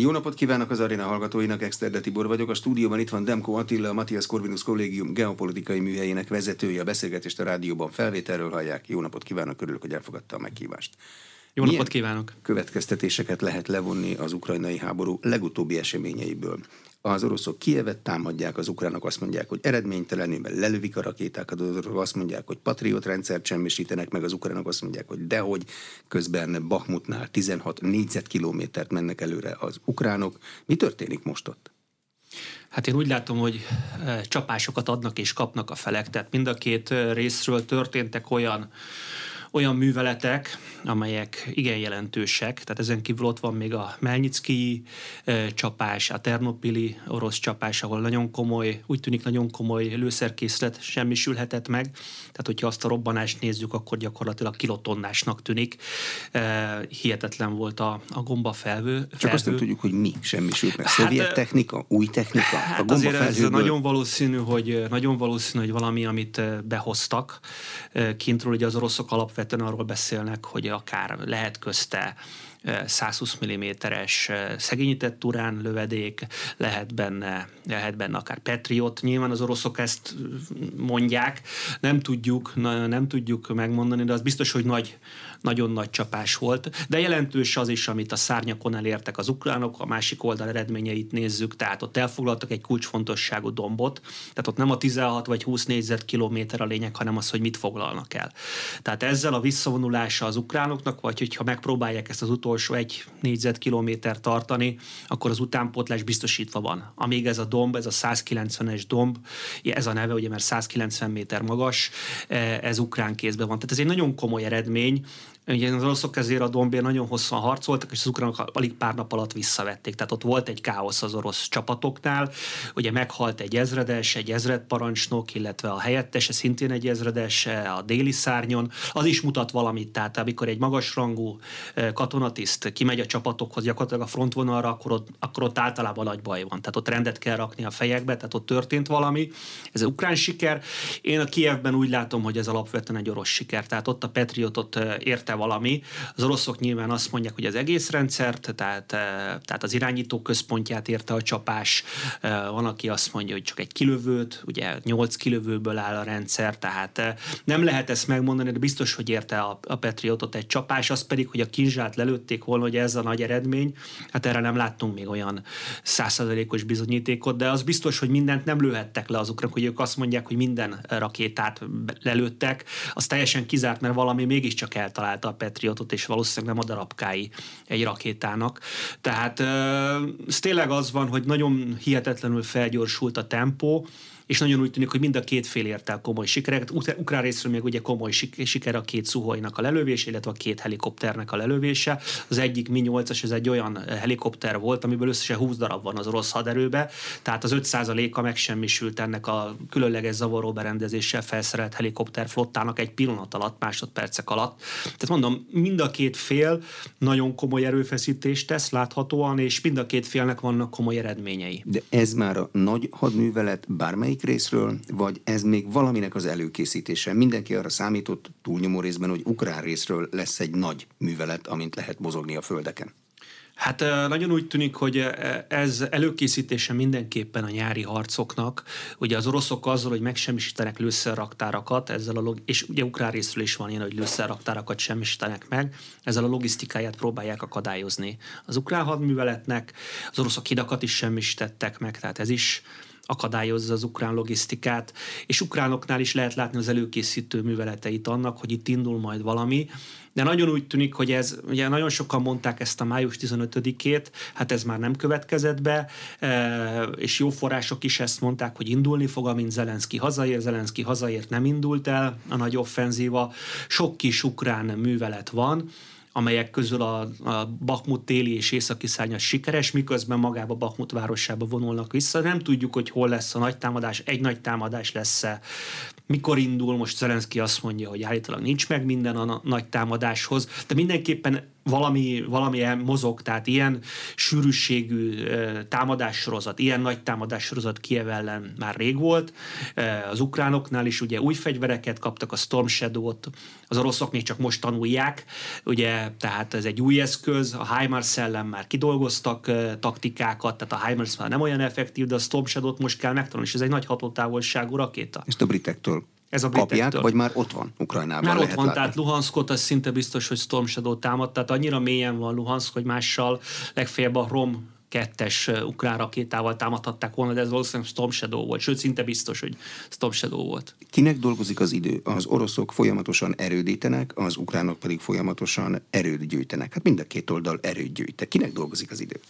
Jó napot kívánok az aréna hallgatóinak, Exterde Tibor vagyok. A stúdióban itt van Demko Attila, a Matthias Corvinus Kollégium geopolitikai műhelyének vezetője. A beszélgetést a rádióban felvételről hallják. Jó napot kívánok, örülök, hogy elfogadta a meghívást. Jó Milyen napot kívánok! következtetéseket lehet levonni az ukrajnai háború legutóbbi eseményeiből? Az oroszok Kievet támadják, az ukránok azt mondják, hogy eredménytelenül, mert lelövik a rakétákat, az oroszok azt mondják, hogy patriot rendszert semmisítenek meg, az ukránok azt mondják, hogy dehogy, közben Bakhmutnál 16 négyzetkilométert mennek előre az ukránok. Mi történik most ott? Hát én úgy látom, hogy eh, csapásokat adnak és kapnak a felek, tehát mind a két eh, részről történtek olyan olyan műveletek, amelyek igen jelentősek, tehát ezen kívül ott van még a Melnyicki csapás, a Ternopili orosz csapás, ahol nagyon komoly, úgy tűnik nagyon komoly lőszerkészlet semmisülhetett meg, tehát hogyha azt a robbanást nézzük, akkor gyakorlatilag kilotonnásnak tűnik. Hihetetlen volt a, a gomba felvő. Csak felvő. azt nem tudjuk, hogy mi semmisült meg. Szovjet hát, technika, új technika? Hát a gomba azért felhőből... ez nagyon valószínű, hogy, nagyon valószínű, hogy valami, amit behoztak kintről, ugye az oroszok alapvetően alapvetően arról beszélnek, hogy akár lehet közte 120 mm-es szegényített urán lövedék, lehet benne, lehet benne akár Patriot. Nyilván az oroszok ezt mondják, nem tudjuk, nem tudjuk megmondani, de az biztos, hogy nagy, nagyon nagy csapás volt, de jelentős az is, amit a szárnyakon elértek az ukránok, a másik oldal eredményeit nézzük, tehát ott elfoglaltak egy kulcsfontosságú dombot, tehát ott nem a 16 vagy 20 négyzetkilométer a lényeg, hanem az, hogy mit foglalnak el. Tehát ezzel a visszavonulása az ukránoknak, vagy hogyha megpróbálják ezt az utolsó egy négyzetkilométer tartani, akkor az utánpótlás biztosítva van. Amíg ez a domb, ez a 190-es domb, ez a neve, ugye mert 190 méter magas, eh, ez ukrán kézben van. Tehát ez egy nagyon komoly eredmény, Ugye az oroszok ezért a Dombér nagyon hosszan harcoltak, és az ukránok alig pár nap alatt visszavették. Tehát ott volt egy káosz az orosz csapatoknál. Ugye meghalt egy ezredes, egy ezredparancsnok, illetve a helyettese szintén egy ezredes a déli szárnyon. Az is mutat valamit, tehát amikor egy magasrangú katonatiszt kimegy a csapatokhoz gyakorlatilag a frontvonalra, akkor ott, akkor ott általában nagy baj van. Tehát ott rendet kell rakni a fejekbe, tehát ott történt valami. Ez ukrán siker. Én a Kievben úgy látom, hogy ez alapvetően egy orosz siker. Tehát ott a Patriotot érte valami. Az oroszok nyilván azt mondják, hogy az egész rendszert, tehát, eh, tehát az irányító központját érte a csapás. Eh, van, aki azt mondja, hogy csak egy kilövőt, ugye 8 kilövőből áll a rendszer, tehát eh, nem lehet ezt megmondani, de biztos, hogy érte a, a Patriotot egy csapás, az pedig, hogy a kinzsát lelőtték volna, hogy ez a nagy eredmény. Hát erre nem láttunk még olyan százszerzalékos bizonyítékot, de az biztos, hogy mindent nem lőhettek le azokra, hogy ők azt mondják, hogy minden rakétát lelőttek, az teljesen kizárt, mert valami mégiscsak eltalálta a Patriotot, és valószínűleg nem a darabkái egy rakétának. Tehát ez tényleg az van, hogy nagyon hihetetlenül felgyorsult a tempó, és nagyon úgy tűnik, hogy mind a két fél ért el komoly sikereket. Ukrán részről még ugye komoly siker a két szuhojnak a lelövése, illetve a két helikopternek a lelövése. Az egyik Mi-8-as, ez egy olyan helikopter volt, amiből összesen 20 darab van az orosz haderőbe, tehát az 5%-a megsemmisült ennek a különleges zavaró berendezéssel felszerelt helikopterflottának egy pillanat alatt, másodpercek alatt. Tehát mondom, mind a két fél nagyon komoly erőfeszítést tesz láthatóan, és mind a két félnek vannak komoly eredményei. De ez már a nagy hadművelet bármelyik melyik részről, vagy ez még valaminek az előkészítése? Mindenki arra számított túlnyomó részben, hogy ukrán részről lesz egy nagy művelet, amint lehet mozogni a földeken. Hát nagyon úgy tűnik, hogy ez előkészítése mindenképpen a nyári harcoknak. Ugye az oroszok azzal, hogy megsemmisítenek lőszerraktárakat, ezzel a log- és ugye ukrán részről is van ilyen, hogy lőszerraktárakat semmisítenek meg, ezzel a logisztikáját próbálják akadályozni. Az ukrán hadműveletnek az oroszok hidakat is semmisítettek meg, tehát ez is akadályozza az ukrán logisztikát, és ukránoknál is lehet látni az előkészítő műveleteit annak, hogy itt indul majd valami, de nagyon úgy tűnik, hogy ez, ugye nagyon sokan mondták ezt a május 15-ét, hát ez már nem következett be, e, és jó források is ezt mondták, hogy indulni fog, amint Zelenszky hazaér, Zelenszky hazaért nem indult el a nagy offenzíva, sok kis ukrán művelet van, amelyek közül a, a Bakmut téli és északi szárnyas sikeres, miközben magába Bakmut városába vonulnak vissza. Nem tudjuk, hogy hol lesz a nagy támadás, egy nagy támadás lesz-e, mikor indul, most Zelenszky azt mondja, hogy állítólag nincs meg minden a nagy támadáshoz, de mindenképpen valami, valami mozog, tehát ilyen sűrűségű támadássorozat, ilyen nagy támadássorozat Kiev ellen már rég volt. Az ukránoknál is ugye új fegyvereket kaptak, a Storm Shadow-t, az oroszok még csak most tanulják, ugye, tehát ez egy új eszköz, a HIMARS ellen már kidolgoztak taktikákat, tehát a HIMARS már nem olyan effektív, de a Storm Shadow-t most kell megtanulni, és ez egy nagy hatótávolságú rakéta. Ezt a britektől ez a kapják, vagy már ott van Ukrajnában? Már lehet ott van, látni. tehát Luhanskot az szinte biztos, hogy Storm Shadow támad, tehát annyira mélyen van Luhansk, hogy mással legfeljebb a Rom kettes ukrán rakétával támadhatták volna, de ez valószínűleg Storm Shadow volt, sőt szinte biztos, hogy Storm Shadow volt. Kinek dolgozik az idő? Az oroszok folyamatosan erődítenek, az ukránok pedig folyamatosan erőt gyűjtenek. Hát mind a két oldal erőt gyűjt. Kinek dolgozik az idő?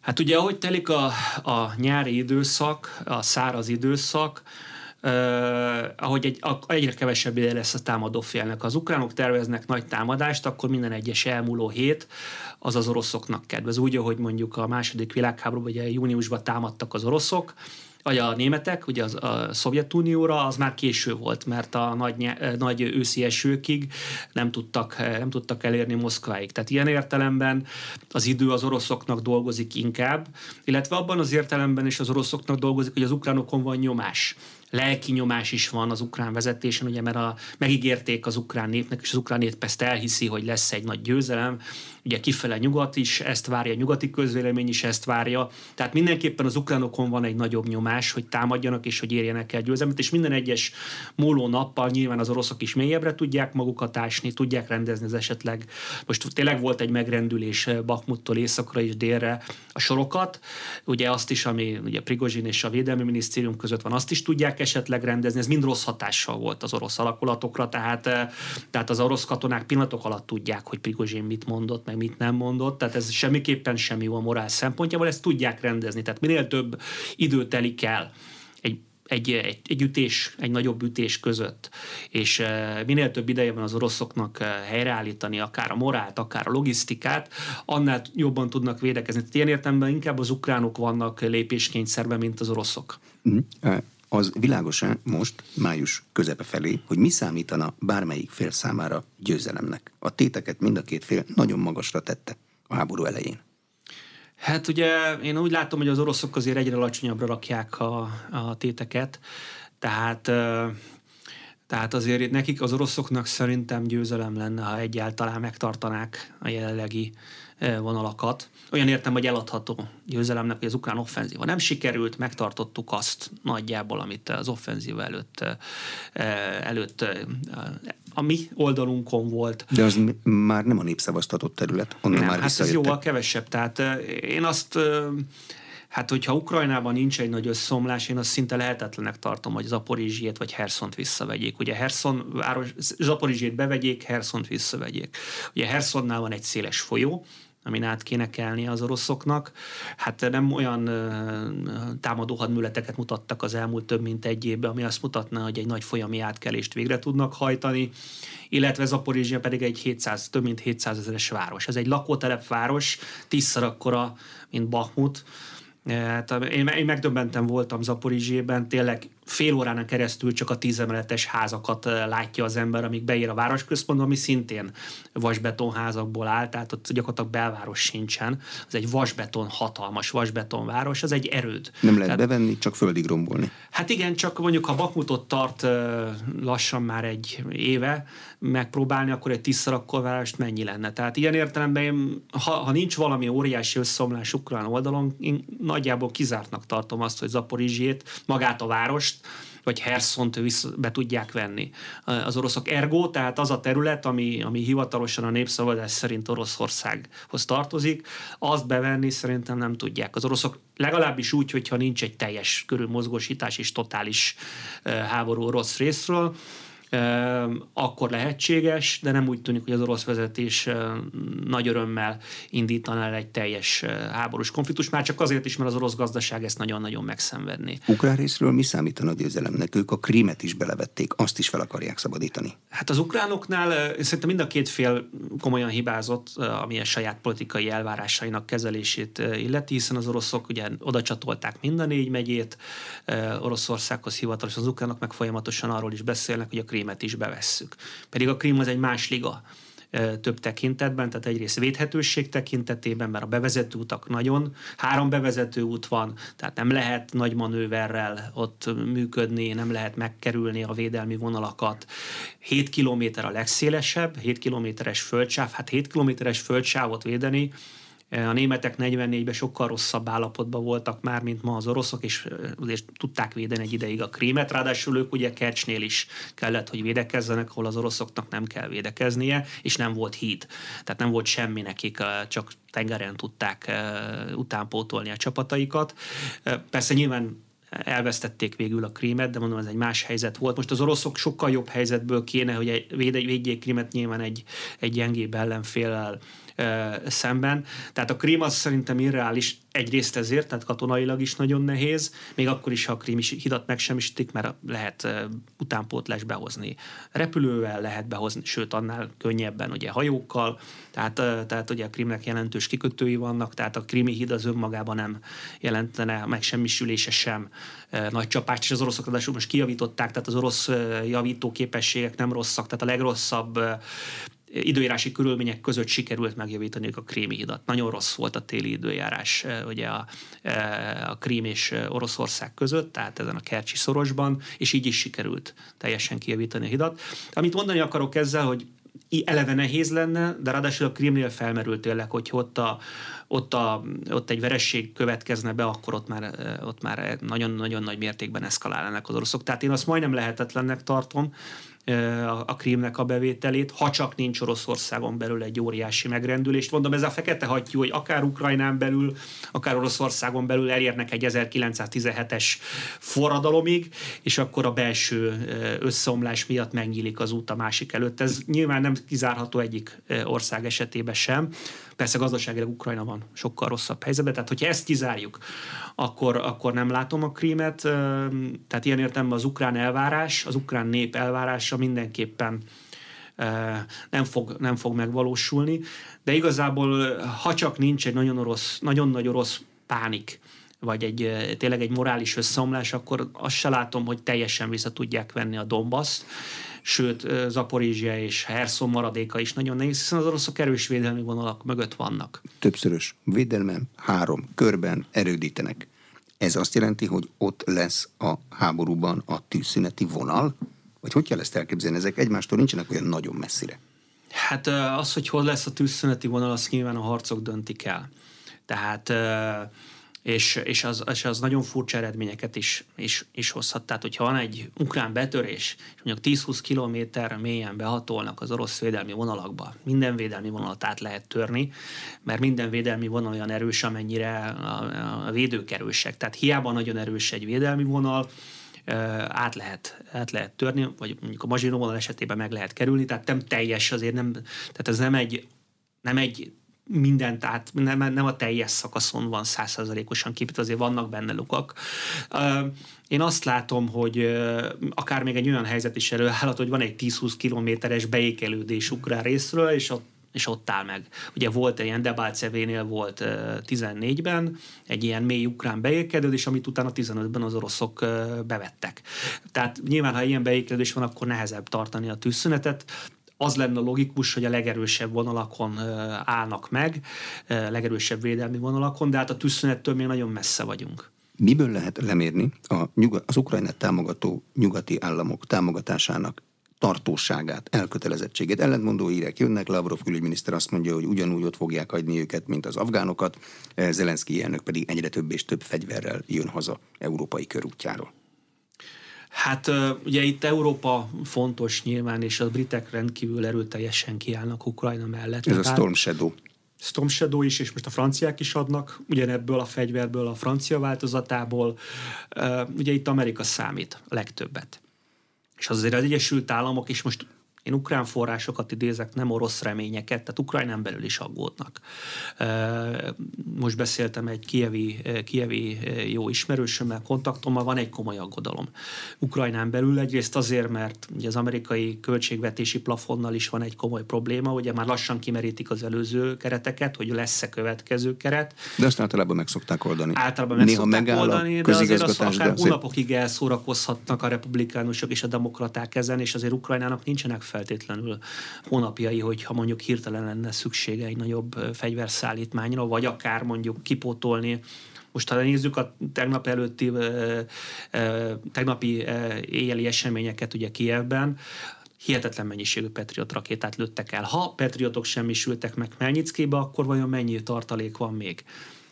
Hát ugye ahogy telik a, a nyári időszak, a száraz időszak, Uh, ahogy egy, a, egyre kevesebb ide lesz a támadó félnek. Az ukránok terveznek nagy támadást, akkor minden egyes elmúló hét az az oroszoknak kedvez. Úgy, ahogy mondjuk a második világháborúban, ugye júniusban támadtak az oroszok, vagy a németek, ugye az, a Szovjetunióra, az már késő volt, mert a nagy, nagy őszi esőkig nem tudtak, nem tudtak elérni Moszkváig. Tehát ilyen értelemben az idő az oroszoknak dolgozik inkább, illetve abban az értelemben is az oroszoknak dolgozik, hogy az ukránokon van nyomás lelki nyomás is van az ukrán vezetésen, ugye, mert a, megígérték az ukrán népnek, és az ukrán nép ezt elhiszi, hogy lesz egy nagy győzelem, ugye kifele nyugat is ezt várja, a nyugati közvélemény is ezt várja, tehát mindenképpen az ukránokon van egy nagyobb nyomás, hogy támadjanak és hogy érjenek el győzelmet, és minden egyes múló nappal nyilván az oroszok is mélyebbre tudják magukat ásni, tudják rendezni az esetleg. Most tényleg volt egy megrendülés Bakmuttól északra és délre a sorokat, ugye azt is, ami ugye Prigozsin és a Védelmi Minisztérium között van, azt is tudják esetleg rendezni, ez mind rossz hatással volt az orosz alakulatokra, tehát, tehát az orosz katonák pillanatok alatt tudják, hogy Prigozsin mit mondott, meg mit nem mondott, tehát ez semmiképpen sem jó a morál szempontjából, ezt tudják rendezni, tehát minél több idő telik el egy egy, egy, egy ütés, egy nagyobb ütés között, és minél több ideje van az oroszoknak helyreállítani akár a morált, akár a logisztikát, annál jobban tudnak védekezni. Tehát ilyen értelemben inkább az ukránok vannak lépéskényszerben, mint az oroszok. Mm. Az világosan most, május közepe felé, hogy mi számítana bármelyik fél számára győzelemnek. A téteket mind a két fél nagyon magasra tette a háború elején. Hát ugye én úgy látom, hogy az oroszok azért egyre alacsonyabbra rakják a, a téteket, tehát tehát azért nekik, az oroszoknak szerintem győzelem lenne, ha egyáltalán megtartanák a jelenlegi vonalakat. Olyan értem, hogy eladható győzelemnek, hogy az ukrán offenzíva nem sikerült, megtartottuk azt nagyjából, amit az offenzíva előtt, előtt a mi oldalunkon volt. De az már nem a népszavaztatott terület, onnan nem, már hát ez jóval kevesebb. Tehát én azt Hát, hogyha Ukrajnában nincs egy nagy összeomlás, én azt szinte lehetetlenek tartom, hogy Zaporizsiét vagy Herszont visszavegyék. Ugye Herszon város, Zaporizsiét bevegyék, Herszont visszavegyék. Ugye Herszonnál van egy széles folyó, amin át kéne kelni az oroszoknak. Hát nem olyan támadó hadműleteket mutattak az elmúlt több mint egy évben, ami azt mutatna, hogy egy nagy folyami átkelést végre tudnak hajtani, illetve Zaporizsia pedig egy 700, több mint 700 ezeres város. Ez egy lakótelepváros, tízszer akkora, mint Bahmut. Hát, én, én megdöbbentem voltam Zaporizsében, tényleg fél órán keresztül csak a tízemeletes házakat látja az ember, amíg beér a városközpontba, ami szintén vasbetonházakból áll, tehát ott gyakorlatilag belváros sincsen. Ez egy vasbeton, hatalmas vasbeton város, ez egy erőd. Nem lehet tehát, bevenni, csak földig rombolni. Hát igen, csak mondjuk ha Bakmutot tart lassan már egy éve megpróbálni, akkor egy tízszer várost mennyi lenne. Tehát ilyen értelemben én, ha, ha nincs valami óriási összeomlás ukrán oldalon, én nagyjából kizártnak tartom azt, hogy Zaporizsét, magát a várost, vagy Herszont be tudják venni az oroszok. Ergo, tehát az a terület, ami, ami hivatalosan a népszavazás szerint Oroszországhoz tartozik, azt bevenni szerintem nem tudják. Az oroszok legalábbis úgy, hogyha nincs egy teljes körülmozgósítás és totális háború orosz részről, akkor lehetséges, de nem úgy tűnik, hogy az orosz vezetés nagy örömmel indítaná el egy teljes háborús konfliktus, már csak azért is, mert az orosz gazdaság ezt nagyon-nagyon megszenvedné. Ukrán részről mi számítana a győzelemnek? Ők a krímet is belevették, azt is fel akarják szabadítani. Hát az ukránoknál szerintem mind a két fél komolyan hibázott, ami a saját politikai elvárásainak kezelését illeti, hiszen az oroszok ugye oda csatolták mind a négy megyét Oroszországhoz hivatalos, az ukránok meg folyamatosan arról is beszélnek, hogy a krímet is bevesszük. Pedig a krím az egy más liga több tekintetben, tehát egyrészt védhetőség tekintetében, mert a bevezető utak nagyon, három bevezető út van, tehát nem lehet nagy manőverrel ott működni, nem lehet megkerülni a védelmi vonalakat. 7 kilométer a legszélesebb, 7 kilométeres földsáv, hát 7 kilométeres földsávot védeni, a németek 44-ben sokkal rosszabb állapotban voltak már, mint ma az oroszok, és azért tudták védeni egy ideig a krímet, ráadásul ők ugye Kercsnél is kellett, hogy védekezzenek, ahol az oroszoknak nem kell védekeznie, és nem volt híd. Tehát nem volt semmi nekik, csak tengeren tudták utánpótolni a csapataikat. Persze nyilván elvesztették végül a krímet, de mondom, ez egy más helyzet volt. Most az oroszok sokkal jobb helyzetből kéne, hogy védjék krímet nyilván egy, egy gyengébb ellenféllel szemben. Tehát a krím az szerintem irreális egyrészt ezért, tehát katonailag is nagyon nehéz, még akkor is, ha a krím hidat megsemmisítik, mert lehet utánpótlás behozni repülővel, lehet behozni, sőt annál könnyebben ugye hajókkal, tehát, tehát ugye a krímnek jelentős kikötői vannak, tehát a krími híd az önmagában nem jelentene megsemmisülése sem nagy csapást, és az oroszok ráadásul most kijavították, tehát az orosz javító képességek nem rosszak, tehát a legrosszabb időjárási körülmények között sikerült megjavítani a krími hidat. Nagyon rossz volt a téli időjárás ugye a, a Krím és Oroszország között, tehát ezen a Kercsi szorosban, és így is sikerült teljesen kijavítani a hidat. Amit mondani akarok ezzel, hogy eleve nehéz lenne, de ráadásul a Krímnél felmerült tényleg, hogy ott, a, ott, a, ott egy veresség következne be, akkor ott már, ott már nagyon-nagyon nagy mértékben eszkalálnának az oroszok. Tehát én azt majdnem lehetetlennek tartom, a krímnek a bevételét, ha csak nincs Oroszországon belül egy óriási megrendülést. Mondom, ez a fekete hattyú, hogy akár Ukrajnán belül, akár Oroszországon belül elérnek egy 1917-es forradalomig, és akkor a belső összeomlás miatt megnyílik az út a másik előtt. Ez nyilván nem kizárható egyik ország esetében sem. Persze gazdaságilag Ukrajna van sokkal rosszabb helyzetben, tehát hogyha ezt kizárjuk, akkor, akkor nem látom a krímet. Tehát ilyen értelemben az ukrán elvárás, az ukrán nép elvárása mindenképpen nem fog, nem fog megvalósulni, de igazából ha csak nincs egy nagyon, orosz, nagyon nagy orosz pánik, vagy egy, tényleg egy morális összeomlás, akkor azt se látom, hogy teljesen vissza tudják venni a Donbass sőt Zaporizsia és Herson maradéka is nagyon nehéz, hiszen az oroszok erős védelmi vonalak mögött vannak. Többszörös védelmem, három körben erődítenek. Ez azt jelenti, hogy ott lesz a háborúban a tűzszüneti vonal? Vagy hogy kell ezt elképzelni? Ezek egymástól nincsenek olyan nagyon messzire. Hát az, hogy hol lesz a tűzszüneti vonal, azt nyilván a harcok döntik el. Tehát és, és, az, és az nagyon furcsa eredményeket is, is, is hozhat. Tehát, hogyha van egy ukrán betörés, és mondjuk 10-20 kilométer mélyen behatolnak az orosz védelmi vonalakba, minden védelmi vonalat át lehet törni, mert minden védelmi vonal olyan erős, amennyire a, a védők erősek. Tehát hiába nagyon erős egy védelmi vonal, át lehet, át lehet törni, vagy mondjuk a Mazsinó vonal esetében meg lehet kerülni, tehát nem teljes, azért nem, tehát ez nem egy, nem egy mindent át, nem, nem a teljes szakaszon van százszerzalékosan képít, azért vannak benne lukak. Én azt látom, hogy akár még egy olyan helyzet is előállhat, hogy van egy 10-20 kilométeres beékelődés ukrán részről, és ott és ott áll meg. Ugye volt egy ilyen Debalcevénél volt 14-ben egy ilyen mély ukrán beékelődés, amit utána 15-ben az oroszok bevettek. Tehát nyilván, ha ilyen beékelődés van, akkor nehezebb tartani a tűzszünetet az lenne logikus, hogy a legerősebb vonalakon állnak meg, legerősebb védelmi vonalakon, de hát a tűzszünettől még nagyon messze vagyunk. Miből lehet lemérni a nyugat, az Ukrajnát támogató nyugati államok támogatásának tartóságát, elkötelezettségét. Ellentmondó hírek jönnek, Lavrov külügyminiszter azt mondja, hogy ugyanúgy ott fogják hagyni őket, mint az afgánokat, Zelenszky elnök pedig egyre több és több fegyverrel jön haza európai körútjáról. Hát ugye itt Európa fontos nyilván, és a britek rendkívül erőteljesen kiállnak Ukrajna mellett. Ez a Storm Shadow. Storm Shadow is, és most a franciák is adnak ugyanebből a fegyverből, a francia változatából. Ugye itt Amerika számít a legtöbbet. És azért az Egyesült Államok is most én ukrán forrásokat idézek, nem orosz reményeket, tehát Ukrajnán belül is aggódnak. Most beszéltem egy kievi, kievi jó ismerősömmel, kontaktommal, van egy komoly aggodalom. Ukrajnán belül egyrészt azért, mert ugye az amerikai költségvetési plafonnal is van egy komoly probléma, ugye már lassan kimerítik az előző kereteket, hogy lesz-e következő keret. De azt általában meg szokták oldani. Általában meg Néha szokták oldani, de azért azt akár hónapokig elszórakozhatnak a republikánusok és a demokraták ezen, és azért Ukrajnának nincsenek feltétlenül hónapjai, hogyha mondjuk hirtelen lenne szüksége egy nagyobb fegyverszállítmányra, vagy akár mondjuk kipótolni most ha nézzük a tegnap előtti, tegnapi éjjeli eseményeket ugye Kievben, hihetetlen mennyiségű Patriot rakétát lőttek el. Ha Patriotok semmisültek meg Melnyickébe, akkor vajon mennyi tartalék van még?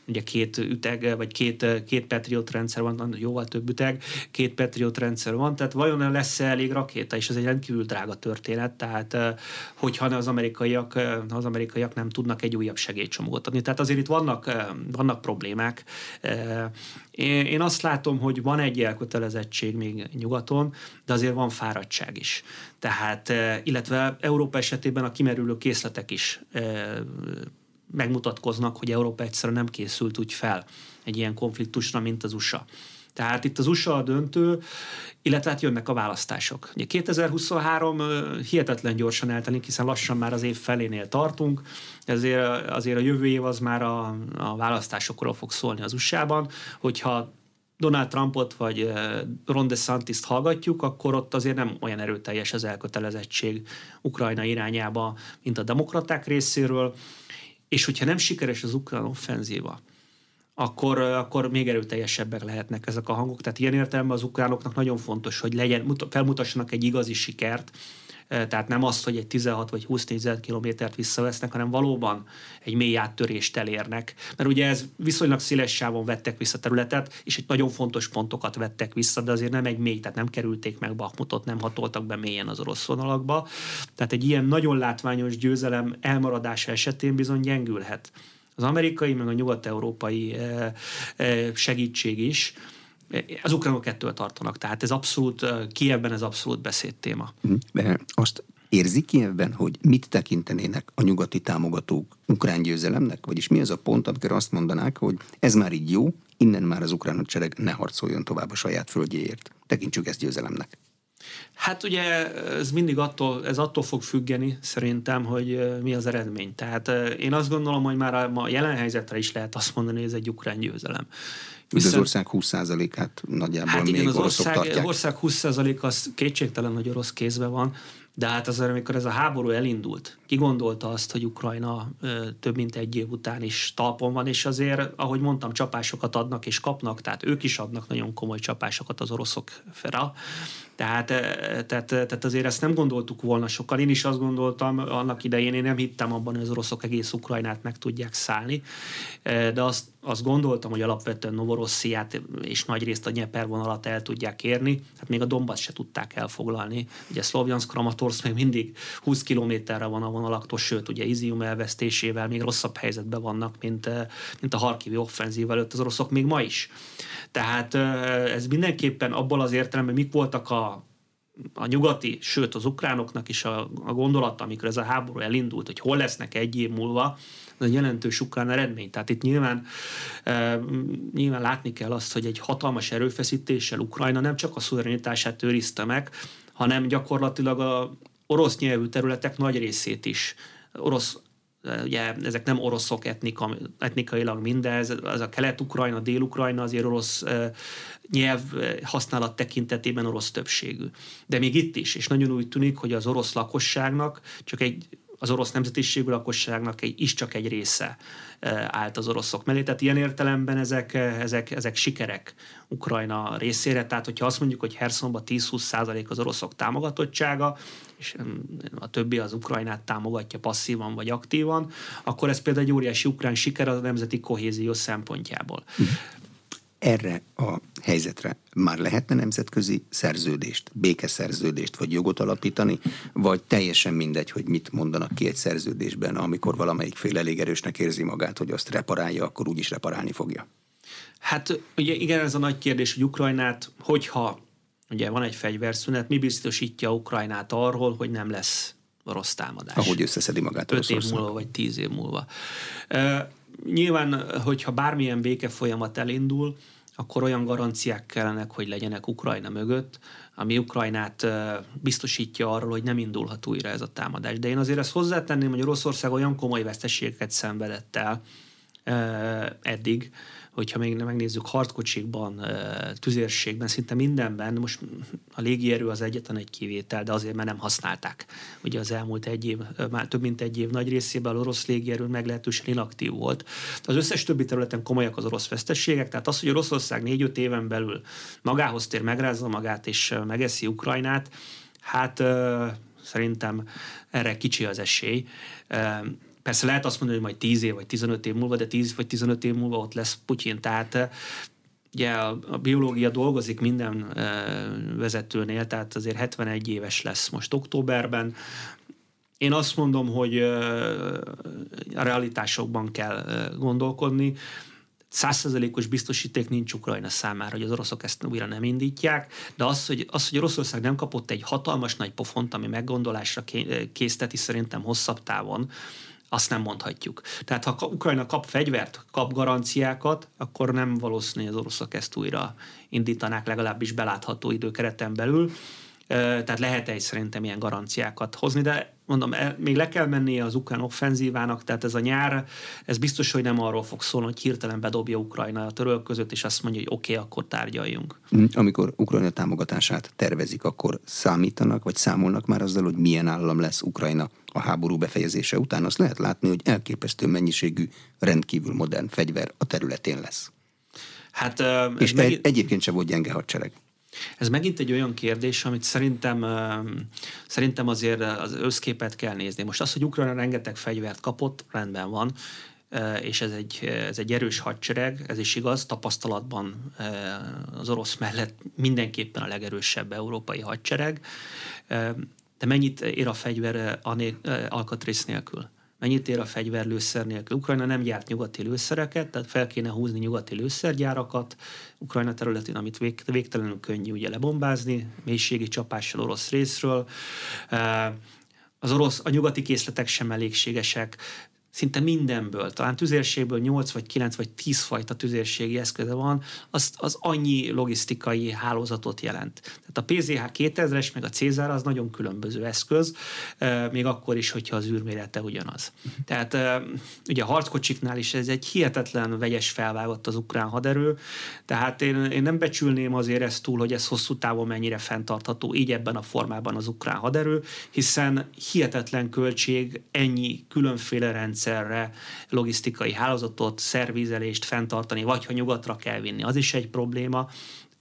Ugye két üteg, vagy két, két Patriot rendszer van, jóval több üteg, két Patriot rendszer van, tehát vajon lesz-e elég rakéta, és ez egy rendkívül drága történet, tehát hogyha az amerikaiak, az amerikaiak nem tudnak egy újabb segélycsomagot adni. Tehát azért itt vannak, vannak problémák. Én azt látom, hogy van egy elkötelezettség még nyugaton, de azért van fáradtság is. Tehát, illetve Európa esetében a kimerülő készletek is megmutatkoznak, hogy Európa egyszerűen nem készült úgy fel egy ilyen konfliktusra, mint az USA. Tehát itt az USA a döntő, illetve hát jönnek a választások. Ugye 2023 hihetetlen gyorsan eltelik, hiszen lassan már az év felénél tartunk, ezért azért a jövő év az már a, a választásokról fog szólni az USA-ban, hogyha Donald Trumpot vagy Ron DeSantis-t hallgatjuk, akkor ott azért nem olyan erőteljes az elkötelezettség Ukrajna irányába, mint a demokraták részéről és hogyha nem sikeres az ukrán offenzíva, akkor, akkor még erőteljesebbek lehetnek ezek a hangok. Tehát ilyen értelemben az ukránoknak nagyon fontos, hogy legyen, felmutassanak egy igazi sikert, tehát nem azt, hogy egy 16 vagy 20 négyzetkilométert visszavesznek, hanem valóban egy mély áttörést elérnek. Mert ugye ez viszonylag széles sávon vettek vissza területet, és egy nagyon fontos pontokat vettek vissza, de azért nem egy mély, tehát nem kerülték meg Bakmutot, nem hatoltak be mélyen az orosz vonalakba. Tehát egy ilyen nagyon látványos győzelem elmaradása esetén bizony gyengülhet. Az amerikai, meg a nyugat-európai segítség is, az ukránok ettől tartanak, tehát ez abszolút, Kievben ez abszolút beszédtéma. Hm, azt érzi Kievben, hogy mit tekintenének a nyugati támogatók ukrán győzelemnek? Vagyis mi az a pont, amikor azt mondanák, hogy ez már így jó, innen már az ukrán hadsereg ne harcoljon tovább a saját földjéért. Tekintsük ezt győzelemnek. Hát ugye ez mindig attól, ez attól fog függeni szerintem, hogy mi az eredmény. Tehát én azt gondolom, hogy már a jelen helyzetre is lehet azt mondani, hogy ez egy ukrán győzelem. Viszont, az ország 20%-át nagyjából hát igen, még az ország, tartják. ország 20% az kétségtelen, hogy orosz kézben van, de hát azért, amikor ez a háború elindult, ki gondolta azt, hogy Ukrajna ö, több mint egy év után is talpon van, és azért, ahogy mondtam, csapásokat adnak és kapnak, tehát ők is adnak nagyon komoly csapásokat az oroszok fel. Tehát, tehát, tehát azért ezt nem gondoltuk volna sokkal. Én is azt gondoltam annak idején, én nem hittem abban, hogy az oroszok egész Ukrajnát meg tudják szállni, de azt, azt gondoltam, hogy alapvetően Novorossziát és nagyrészt a Nyeper vonalat el tudják érni, hát még a Donbass se tudták elfoglalni. Ugye Szlovjansk, Kramatorsk még mindig 20 kilométerre van a vonalaktól, sőt, ugye Izium elvesztésével még rosszabb helyzetben vannak, mint, mint a Harkivi offenzív előtt az oroszok még ma is. Tehát ez mindenképpen abból az értelemben, mik voltak a a nyugati, sőt az ukránoknak is a, a gondolata, amikor ez a háború elindult, hogy hol lesznek egy év múlva, ez egy jelentős ukrán eredmény. Tehát itt nyilván, e, nyilván látni kell azt, hogy egy hatalmas erőfeszítéssel Ukrajna nem csak a szuverenitását őrizte meg, hanem gyakorlatilag a orosz nyelvű területek nagy részét is orosz ugye ezek nem oroszok etnika, etnikailag mindez, ez a kelet-ukrajna, dél-ukrajna azért orosz nyelv használat tekintetében orosz többségű. De még itt is, és nagyon úgy tűnik, hogy az orosz lakosságnak csak egy az orosz nemzetiségű lakosságnak egy, is csak egy része állt az oroszok mellé. Tehát ilyen értelemben ezek, ezek, ezek sikerek Ukrajna részére. Tehát, hogyha azt mondjuk, hogy Herszonban 10-20 százalék az oroszok támogatottsága, és a többi az Ukrajnát támogatja passzívan vagy aktívan, akkor ez például egy óriási ukrán siker a nemzeti kohézió szempontjából. Erre a helyzetre már lehetne nemzetközi szerződést, békeszerződést vagy jogot alapítani, vagy teljesen mindegy, hogy mit mondanak ki egy szerződésben, amikor valamelyik fél elég erősnek érzi magát, hogy azt reparálja, akkor úgyis reparálni fogja. Hát ugye igen, ez a nagy kérdés, hogy Ukrajnát, hogyha ugye van egy fegyverszünet, mi biztosítja Ukrajnát arról, hogy nem lesz orosz támadás. Ahogy összeszedi magát 5 év múlva, vagy 10 év múlva. Uh, nyilván, hogyha bármilyen béke folyamat elindul, akkor olyan garanciák kellenek, hogy legyenek Ukrajna mögött, ami Ukrajnát biztosítja arról, hogy nem indulhat újra ez a támadás. De én azért ezt hozzátenném, hogy Oroszország olyan komoly veszteségeket szenvedett el eddig, hogyha még megnézzük harckocsikban, tüzérségben, szinte mindenben, most a légierő az egyetlen egy kivétel, de azért mert nem használták. Ugye az elmúlt egy év, már több mint egy év nagy részében az orosz légierő meglehetősen inaktív volt. Az összes többi területen komolyak az orosz vesztességek, tehát az, hogy Oroszország négy-öt éven belül magához tér, megrázza magát és megeszi Ukrajnát, hát szerintem erre kicsi az esély. Persze lehet azt mondani, hogy majd 10 év vagy 15 év múlva, de 10 vagy 15 év múlva ott lesz Putyin. Tehát ugye a, a biológia dolgozik minden vezetőnél, tehát azért 71 éves lesz most októberben. Én azt mondom, hogy a realitásokban kell gondolkodni százszerzelékos biztosíték nincs Ukrajna számára, hogy az oroszok ezt újra nem indítják, de az, hogy, az, hogy Oroszország nem kapott egy hatalmas nagy pofont, ami meggondolásra készteti szerintem hosszabb távon, azt nem mondhatjuk. Tehát ha Ukrajna kap fegyvert, kap garanciákat, akkor nem valószínű, hogy az oroszok ezt újra indítanák, legalábbis belátható időkereten belül. Tehát lehet egy szerintem ilyen garanciákat hozni, de mondom, még le kell mennie az ukrán offenzívának, tehát ez a nyár, ez biztos, hogy nem arról fog szólni, hogy hirtelen bedobja Ukrajna a török között, és azt mondja, hogy oké, okay, akkor tárgyaljunk. Mm, amikor Ukrajna támogatását tervezik, akkor számítanak, vagy számolnak már azzal, hogy milyen állam lesz Ukrajna a háború befejezése után. Azt lehet látni, hogy elképesztő mennyiségű, rendkívül modern fegyver a területén lesz. Hát, és megint... egyébként sem volt gyenge hadsereg. Ez megint egy olyan kérdés, amit szerintem, szerintem azért az összképet kell nézni. Most az, hogy Ukrajna rengeteg fegyvert kapott, rendben van, és ez egy, ez egy erős hadsereg, ez is igaz, tapasztalatban az orosz mellett mindenképpen a legerősebb európai hadsereg, de mennyit ér a fegyver alkatrész nélkül? Mennyit ér a fegyver lőszer nélkül. Ukrajna nem gyárt nyugati lőszereket, tehát fel kéne húzni nyugati lőszergyárakat. Ukrajna területén, amit vég, végtelenül könnyű ugye lebombázni, mélységi csapással orosz részről. Az orosz, a nyugati készletek sem elégségesek, szinte mindenből, talán tüzérségből 8 vagy 9 vagy 10 fajta tüzérségi eszköze van, az, az annyi logisztikai hálózatot jelent. Tehát a PZH 2000-es meg a Cézár az nagyon különböző eszköz, még akkor is, hogyha az űrmérete ugyanaz. Tehát ugye a harckocsiknál is ez egy hihetetlen vegyes felvágott az ukrán haderő, tehát én, én nem becsülném azért ezt túl, hogy ez hosszú távon mennyire fenntartható így ebben a formában az ukrán haderő, hiszen hihetetlen költség ennyi különféle rendszer rendszerre logisztikai hálózatot, szervízelést fenntartani, vagy ha nyugatra kell vinni, az is egy probléma.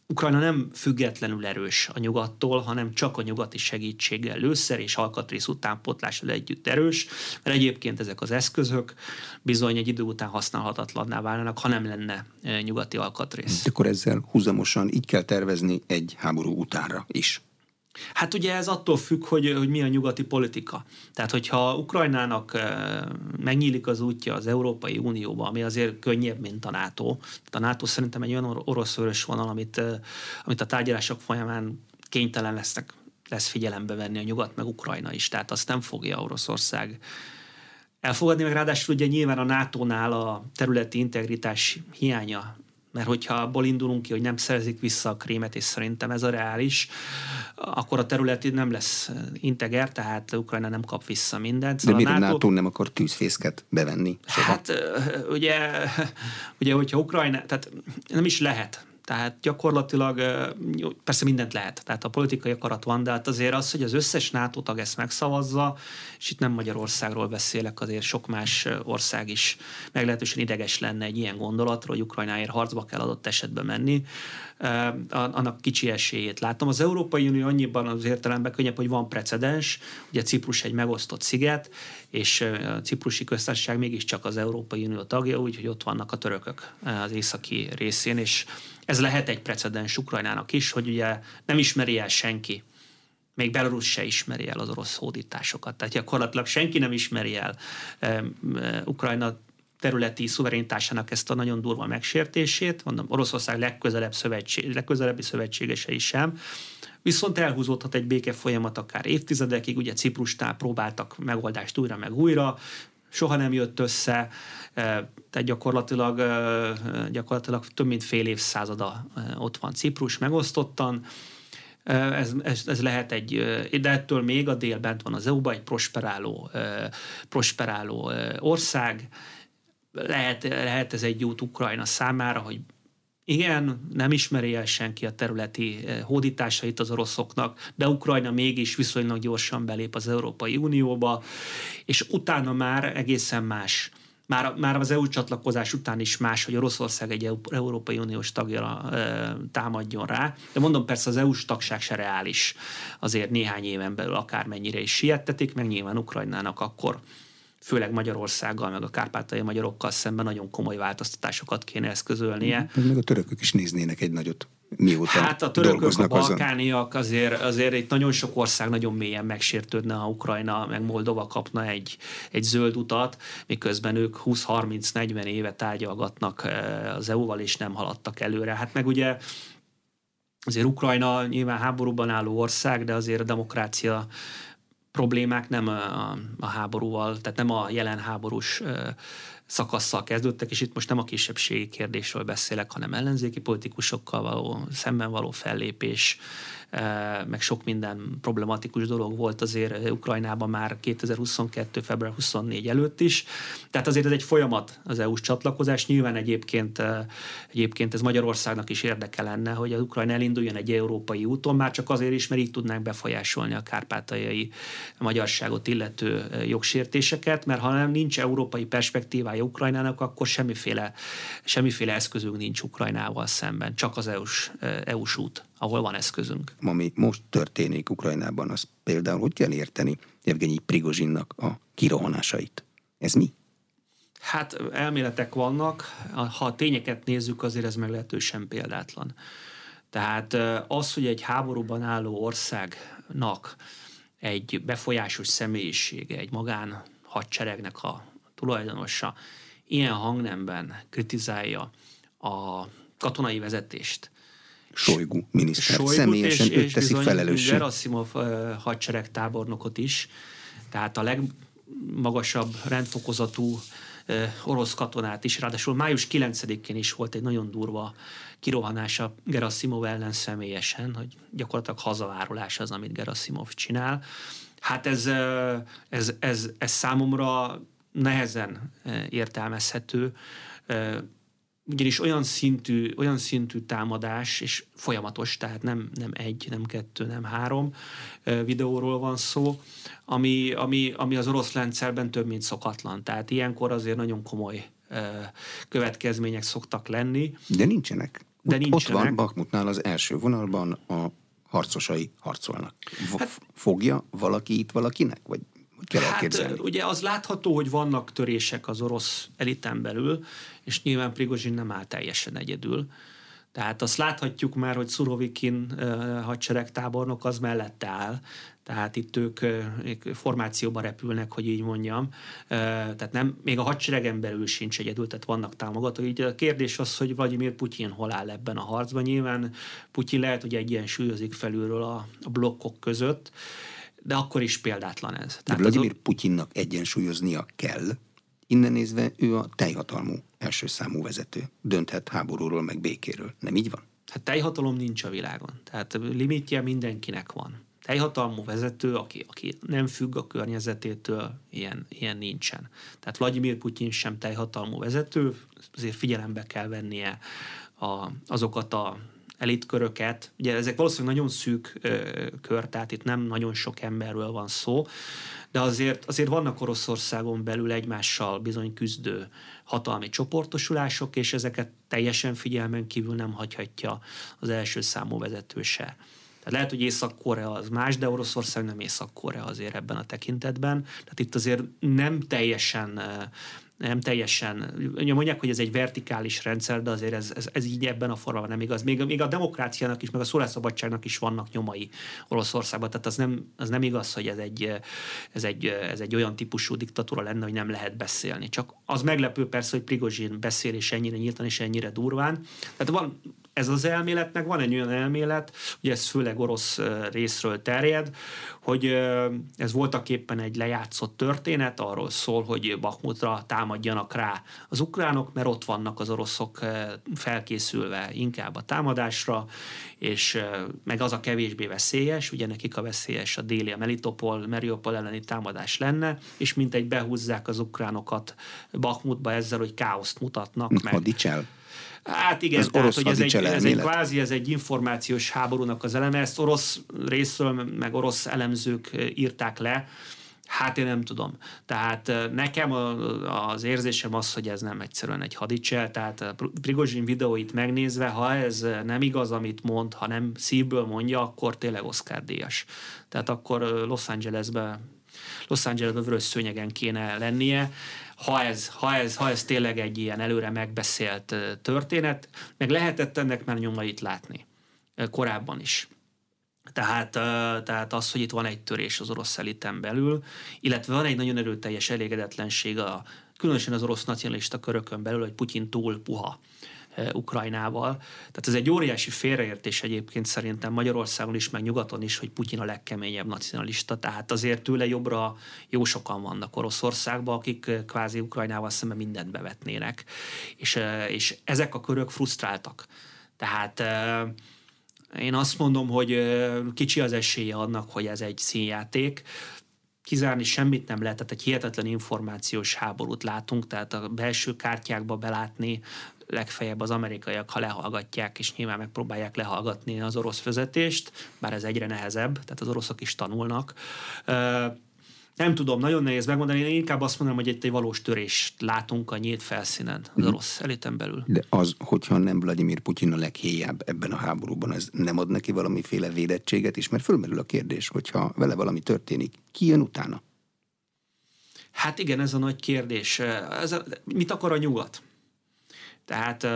Ukrajna nem függetlenül erős a nyugattól, hanem csak a nyugati segítséggel lőszer és alkatrész utánpotlással együtt erős, mert egyébként ezek az eszközök bizony egy idő után használhatatlanná válnának, ha nem lenne e, nyugati alkatrész. Akkor ezzel húzamosan így kell tervezni egy háború utánra is. Hát ugye ez attól függ, hogy, hogy mi a nyugati politika. Tehát, hogyha Ukrajnának megnyílik az útja az Európai Unióba, ami azért könnyebb, mint a NATO. Tehát a NATO szerintem egy olyan orosz vonal, amit, amit a tárgyalások folyamán kénytelen lesznek, lesz figyelembe venni a nyugat, meg Ukrajna is. Tehát azt nem fogja Oroszország elfogadni, meg ráadásul ugye nyilván a NATO-nál a területi integritás hiánya mert hogyha abból indulunk ki, hogy nem szerzik vissza a krémet, és szerintem ez a reális, akkor a terület nem lesz integer, tehát Ukrajna nem kap vissza mindent. Szóval De miért a NATO, NATO nem akar tűzfészket bevenni? Soha? Hát ugye, ugye, hogyha Ukrajna, tehát nem is lehet tehát gyakorlatilag persze mindent lehet, tehát a politikai akarat van, de hát azért az, hogy az összes NATO tag ezt megszavazza, és itt nem Magyarországról beszélek, azért sok más ország is meglehetősen ideges lenne egy ilyen gondolatról, hogy Ukrajnáért harcba kell adott esetben menni, annak kicsi esélyét látom. Az Európai Unió annyiban az értelemben könnyebb, hogy van precedens, ugye Ciprus egy megosztott sziget, és a Ciprusi köztársaság mégiscsak az Európai Unió tagja, úgyhogy ott vannak a törökök az északi részén, és ez lehet egy precedens Ukrajnának is, hogy ugye nem ismeri el senki még Belarus se ismeri el az orosz hódításokat. Tehát gyakorlatilag senki nem ismeri el e, e, Ukrajna területi szuverenitásának ezt a nagyon durva megsértését, mondom, Oroszország legközelebb szövetség, legközelebbi szövetségesei sem, viszont elhúzódhat egy béke folyamat akár évtizedekig, ugye Ciprustál próbáltak megoldást újra meg újra, soha nem jött össze, tehát gyakorlatilag, gyakorlatilag több mint fél évszázada ott van Ciprus megosztottan, ez, ez, ez lehet egy, de ettől még a dél bent van az EU-ban, egy prosperáló, prosperáló ország, lehet, lehet ez egy út Ukrajna számára, hogy igen, nem ismeri el senki a területi eh, hódításait az oroszoknak, de Ukrajna mégis viszonylag gyorsan belép az Európai Unióba, és utána már egészen más. Már, már az EU csatlakozás után is más, hogy Oroszország egy Európai Uniós tagja e, támadjon rá. De mondom, persze az EU-s tagság se reális. Azért néhány éven belül akármennyire is siettetik, meg nyilván Ukrajnának akkor főleg Magyarországgal, meg a kárpátai magyarokkal szemben nagyon komoly változtatásokat kéne eszközölnie. Meg a törökök is néznének egy nagyot mióta Hát a törökök, a balkániak azért, azért egy nagyon sok ország nagyon mélyen megsértődne, ha Ukrajna meg Moldova kapna egy, egy zöld utat, miközben ők 20-30-40 éve tárgyalgatnak eh, az EU-val, és nem haladtak előre. Hát meg ugye azért Ukrajna nyilván háborúban álló ország, de azért a demokrácia problémák nem a, a háborúval, tehát nem a jelen háborús szakasszal kezdődtek, és itt most nem a kisebbségi kérdésről beszélek, hanem ellenzéki politikusokkal való, szemben való fellépés, meg sok minden problematikus dolog volt azért Ukrajnában már 2022. február 24 előtt is. Tehát azért ez egy folyamat az EU-s csatlakozás. Nyilván egyébként, egyébként ez Magyarországnak is érdeke lenne, hogy az Ukrajna elinduljon egy európai úton, már csak azért is, mert így tudnánk befolyásolni a kárpátaljai magyarságot illető jogsértéseket, mert ha nem nincs európai perspektívája Ukrajnának, akkor semmiféle, semmiféle eszközünk nincs Ukrajnával szemben, csak az EU-s, EU-s út ahol van eszközünk. Ami most történik Ukrajnában, az például hogy kell érteni Evgenyi Prigozsinnak a kirohanásait? Ez mi? Hát elméletek vannak, ha a tényeket nézzük, azért ez meglehetősen példátlan. Tehát az, hogy egy háborúban álló országnak egy befolyásos személyisége, egy magán hadseregnek a tulajdonosa ilyen hangnemben kritizálja a katonai vezetést, Sojgu miniszter Sojgut személyesen és, őt teszik felelőssé. Gerasimov hadseregtábornokot is, tehát a legmagasabb rendfokozatú orosz katonát is, ráadásul május 9-én is volt egy nagyon durva kirohanása Gerasimov ellen személyesen, hogy gyakorlatilag hazavárulás az, amit Gerasimov csinál. Hát ez, ez, ez, ez számomra nehezen értelmezhető ugyanis olyan szintű, olyan szintű támadás, és folyamatos, tehát nem, nem egy, nem kettő, nem három videóról van szó, ami, ami, ami az orosz rendszerben több, mint szokatlan. Tehát ilyenkor azért nagyon komoly következmények szoktak lenni. De nincsenek. De nincsenek. Ott van Bakmutnál az első vonalban a harcosai harcolnak. Hát, Fogja valaki itt valakinek? Vagy kell hát, elképzelni? Ugye az látható, hogy vannak törések az orosz eliten belül, és nyilván Prigozsin nem áll teljesen egyedül. Tehát azt láthatjuk már, hogy Szurovikin hadseregtábornok az mellette áll, tehát itt ők, ők formációba repülnek, hogy így mondjam. Tehát nem, még a hadseregen belül sincs egyedül, tehát vannak támogatói. Így a kérdés az, hogy Vladimir Putyin hol áll ebben a harcban. Nyilván Putyin lehet, hogy egy ilyen súlyozik felülről a, a blokkok között, de akkor is példátlan ez. Tehát Vladimir az... Putyinnak egyensúlyoznia kell, innen nézve ő a teljhatalmú első számú vezető. Dönthet háborúról, meg békéről. Nem így van? Hát teljhatalom nincs a világon. Tehát limitje mindenkinek van. Teljhatalmú vezető, aki, aki nem függ a környezetétől, ilyen, ilyen nincsen. Tehát Vladimir Putyin sem teljhatalmú vezető, azért figyelembe kell vennie a, azokat a elitköröket. Ugye ezek valószínűleg nagyon szűk ö, kör, tehát itt nem nagyon sok emberről van szó, de azért, azért vannak Oroszországon belül egymással bizony küzdő hatalmi csoportosulások, és ezeket teljesen figyelmen kívül nem hagyhatja az első számú vezető se. Tehát lehet, hogy Észak-Korea az más, de Oroszország nem Észak-Korea azért ebben a tekintetben. Tehát itt azért nem teljesen nem teljesen, mondják, hogy ez egy vertikális rendszer, de azért ez, ez, ez így ebben a formában nem igaz. Még, még a demokráciának is, meg a szólásszabadságnak is vannak nyomai Oroszországban, tehát az nem, az nem igaz, hogy ez egy, ez, egy, ez egy olyan típusú diktatúra lenne, hogy nem lehet beszélni. Csak az meglepő persze, hogy Prigozsin beszél és ennyire nyíltan és ennyire durván. Tehát van ez az elmélet, meg van egy olyan elmélet, ugye ez főleg orosz részről terjed, hogy ez voltak éppen egy lejátszott történet, arról szól, hogy Bakmutra támadjanak rá az ukránok, mert ott vannak az oroszok felkészülve inkább a támadásra, és meg az a kevésbé veszélyes, ugye nekik a veszélyes a déli, a Melitopol, Mariupol elleni támadás lenne, és mint egy behúzzák az ukránokat Bakmutba ezzel, hogy káoszt mutatnak meg. Hadicsel? Hát igen, az tehát, hogy ez egy, ez egy kvázi, ez egy információs háborúnak az eleme, ezt orosz részről, meg orosz elemzők írták le, Hát én nem tudom. Tehát nekem az érzésem az, hogy ez nem egyszerűen egy hadicsel, tehát Prigozsin videóit megnézve, ha ez nem igaz, amit mond, ha nem szívből mondja, akkor tényleg Oscar díjas. Tehát akkor Los Angelesbe Los Angelesbe vörös szőnyegen kéne lennie, ha ez, ha, ez, ha ez tényleg egy ilyen előre megbeszélt történet, meg lehetett ennek már nyomait látni korábban is. Tehát, tehát az, hogy itt van egy törés az orosz eliten belül, illetve van egy nagyon erőteljes elégedetlenség a különösen az orosz nacionalista körökön belül, hogy Putyin túl puha Ukrajnával. Tehát ez egy óriási félreértés egyébként szerintem Magyarországon is, meg nyugaton is, hogy Putyin a legkeményebb nacionalista. Tehát azért tőle jobbra jó sokan vannak Oroszországban, akik kvázi Ukrajnával szemben mindent bevetnének. És, és ezek a körök frusztráltak. Tehát én azt mondom, hogy kicsi az esélye annak, hogy ez egy színjáték kizárni semmit nem lehet, tehát egy hihetetlen információs háborút látunk, tehát a belső kártyákba belátni legfeljebb az amerikaiak, ha lehallgatják, és nyilván megpróbálják lehallgatni az orosz vezetést, bár ez egyre nehezebb, tehát az oroszok is tanulnak. Nem tudom, nagyon nehéz megmondani, én inkább azt mondom, hogy itt egy valós törést látunk a nyílt felszínen az mhm. orosz eliten belül. De az, hogyha nem Vladimir Putyin a leghéjább ebben a háborúban, ez nem ad neki valamiféle védettséget is, mert fölmerül a kérdés, hogyha vele valami történik, ki jön utána? Hát igen, ez a nagy kérdés. Ez a, mit akar a nyugat? Tehát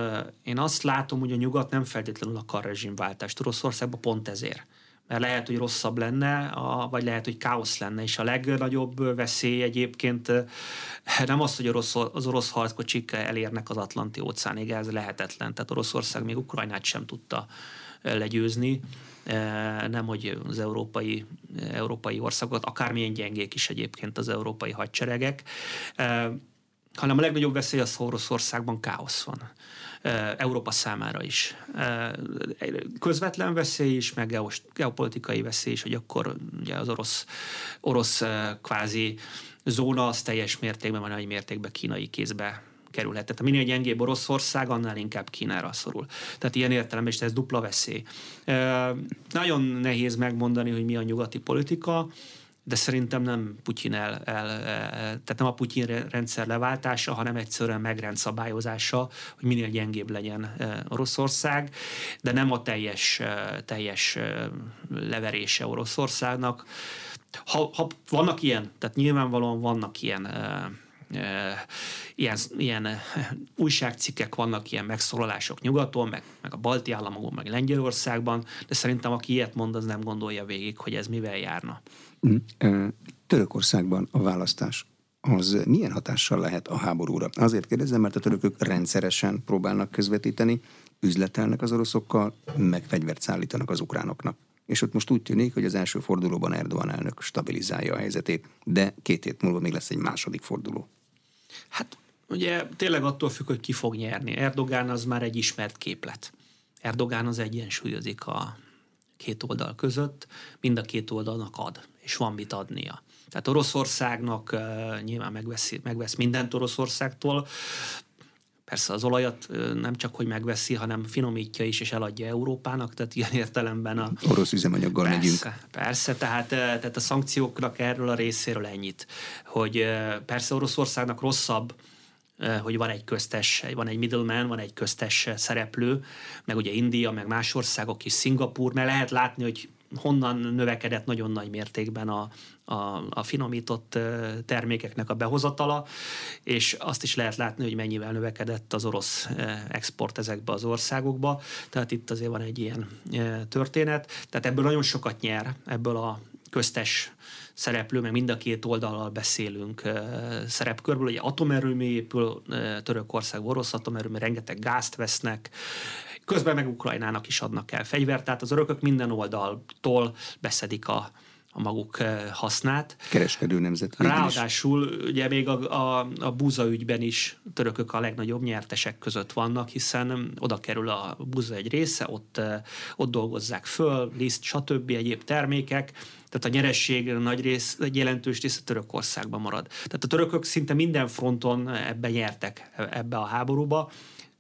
én azt látom, hogy a nyugat nem feltétlenül akar rezsimváltást. Oroszországban pont ezért. Mert lehet, hogy rosszabb lenne, vagy lehet, hogy káosz lenne. És a legnagyobb veszély egyébként nem az, hogy orosz, az orosz harckocsik elérnek az Atlanti óceánig, ez lehetetlen. Tehát Oroszország még Ukrajnát sem tudta legyőzni nem hogy az európai, európai országokat, akármilyen gyengék is egyébként az európai hadseregek hanem a legnagyobb veszély az, hogy Oroszországban káosz van. Európa számára is. Közvetlen veszély is, meg geopolitikai veszély is, hogy akkor ugye az orosz, orosz kvázi zóna az teljes mértékben, vagy nagy mértékben kínai kézbe kerülhet. Tehát minél gyengébb Oroszország, annál inkább Kínára szorul. Tehát ilyen értelemben is ez dupla veszély. nagyon nehéz megmondani, hogy mi a nyugati politika de szerintem nem Putyin el, el, el, tehát nem a Putyin rendszer leváltása, hanem egyszerűen megrendszabályozása, hogy minél gyengébb legyen e, Oroszország, de nem a teljes, e, teljes e, leverése Oroszországnak. Ha, ha vannak ilyen, tehát nyilvánvalóan vannak ilyen ilyen, ilyen újságcikkek vannak, ilyen megszólalások nyugaton, meg, meg a balti államokon, meg Lengyelországban, de szerintem aki ilyet mond, az nem gondolja végig, hogy ez mivel járna. Mm. Törökországban a választás az milyen hatással lehet a háborúra? Azért kérdezem, mert a törökök rendszeresen próbálnak közvetíteni, üzletelnek az oroszokkal, meg fegyvert szállítanak az ukránoknak. És ott most úgy tűnik, hogy az első fordulóban Erdogan elnök stabilizálja a helyzetét, de két hét múlva még lesz egy második forduló. Hát ugye tényleg attól függ, hogy ki fog nyerni. Erdogán az már egy ismert képlet. Erdogán az egyensúlyozik a két oldal között, mind a két oldalnak ad, és van mit adnia. Tehát Oroszországnak nyilván megveszi, megvesz mindent Oroszországtól, Persze az olajat nem csak, hogy megveszi, hanem finomítja is, és eladja Európának, tehát ilyen értelemben a... Orosz üzemanyaggal persze, megyünk. Persze, tehát, tehát a szankcióknak erről a részéről ennyit, hogy persze Oroszországnak rosszabb, hogy van egy köztes, van egy middleman, van egy köztes szereplő, meg ugye India, meg más országok is, Szingapúr, mert lehet látni, hogy honnan növekedett nagyon nagy mértékben a, a, a finomított termékeknek a behozatala, és azt is lehet látni, hogy mennyivel növekedett az orosz export ezekbe az országokba. Tehát itt azért van egy ilyen történet. Tehát ebből nagyon sokat nyer, ebből a köztes szereplő, meg mind a két oldalal beszélünk szerepkörből. Ugye atomerőmű épül Törökország, orosz atomerőmű, rengeteg gázt vesznek, közben meg Ukrajnának is adnak el fegyvert, tehát az örökök minden oldaltól beszedik a, a maguk hasznát. Kereskedő nemzet. Ráadásul ugye még a, a, a Buza ügyben is törökök a legnagyobb nyertesek között vannak, hiszen oda kerül a Buza egy része, ott, ott dolgozzák föl, liszt, stb. egyéb termékek, tehát a nyeresség nagy rész, egy jelentős része Törökországban marad. Tehát a törökök szinte minden fronton ebben nyertek, ebbe a háborúba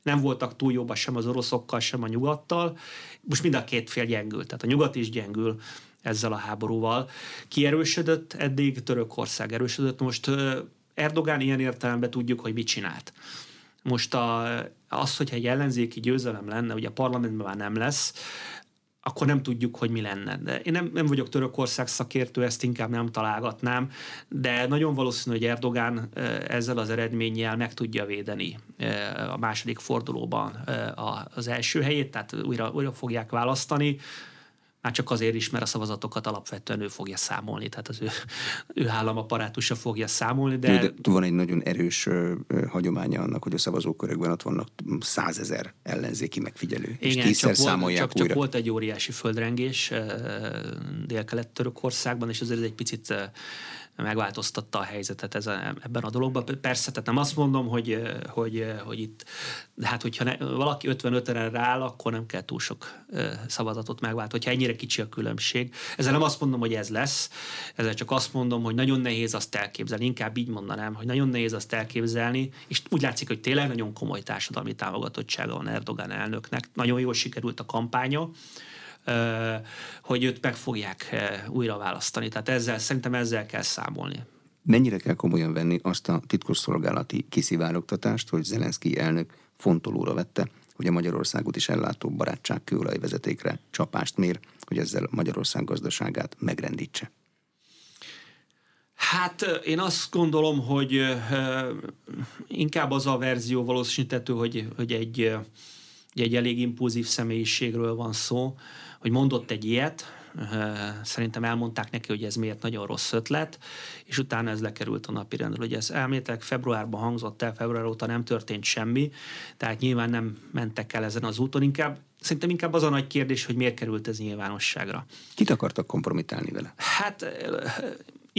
nem voltak túl jóban sem az oroszokkal, sem a nyugattal. Most mind a két fél gyengül, tehát a nyugat is gyengül ezzel a háborúval. Ki erősödött eddig? Törökország erősödött. Most Erdogán ilyen értelemben tudjuk, hogy mit csinált. Most a, az, hogyha egy ellenzéki győzelem lenne, ugye a parlamentben már nem lesz, akkor nem tudjuk, hogy mi lenne. De én nem, nem vagyok Törökország szakértő, ezt inkább nem találgatnám, de nagyon valószínű, hogy Erdogán ezzel az eredménnyel meg tudja védeni a második fordulóban az első helyét, tehát újra, újra fogják választani. Már csak azért is, mert a szavazatokat alapvetően ő fogja számolni, tehát az ő, ő államaparátusa fogja számolni. De... de van egy nagyon erős ö, ö, hagyománya annak, hogy a szavazókörökben ott vannak százezer ellenzéki megfigyelő. Igen, és csak, volt, csak, csak volt egy óriási földrengés Dél-Kelet-Törökországban, és azért egy picit megváltoztatta a helyzetet ez a, ebben a dologban. Persze, tehát nem azt mondom, hogy, hogy, hogy itt, de hát hogyha ne, valaki 55-re rááll, akkor nem kell túl sok szavazatot megvált, hogyha ennyire kicsi a különbség. Ezzel nem azt mondom, hogy ez lesz, ezzel csak azt mondom, hogy nagyon nehéz azt elképzelni, inkább így mondanám, hogy nagyon nehéz azt elképzelni, és úgy látszik, hogy tényleg nagyon komoly társadalmi támogatottsága van Erdogan elnöknek. Nagyon jól sikerült a kampánya, hogy őt meg fogják újra választani. Tehát ezzel, szerintem ezzel kell számolni. Mennyire kell komolyan venni azt a titkosszolgálati kiszivárogtatást, hogy Zelenszky elnök fontolóra vette, hogy a Magyarországot is ellátó barátság kőolajvezetékre csapást mér, hogy ezzel Magyarország gazdaságát megrendítse? Hát én azt gondolom, hogy inkább az a verzió valószínűtető, hogy, hogy egy, egy elég impulzív személyiségről van szó, hogy mondott egy ilyet, szerintem elmondták neki, hogy ez miért nagyon rossz ötlet, és utána ez lekerült a napi rendről. Ugye ez elméletek februárban hangzott el, február óta nem történt semmi, tehát nyilván nem mentek el ezen az úton, inkább Szerintem inkább az a nagy kérdés, hogy miért került ez nyilvánosságra. Kit akartak kompromitálni vele? Hát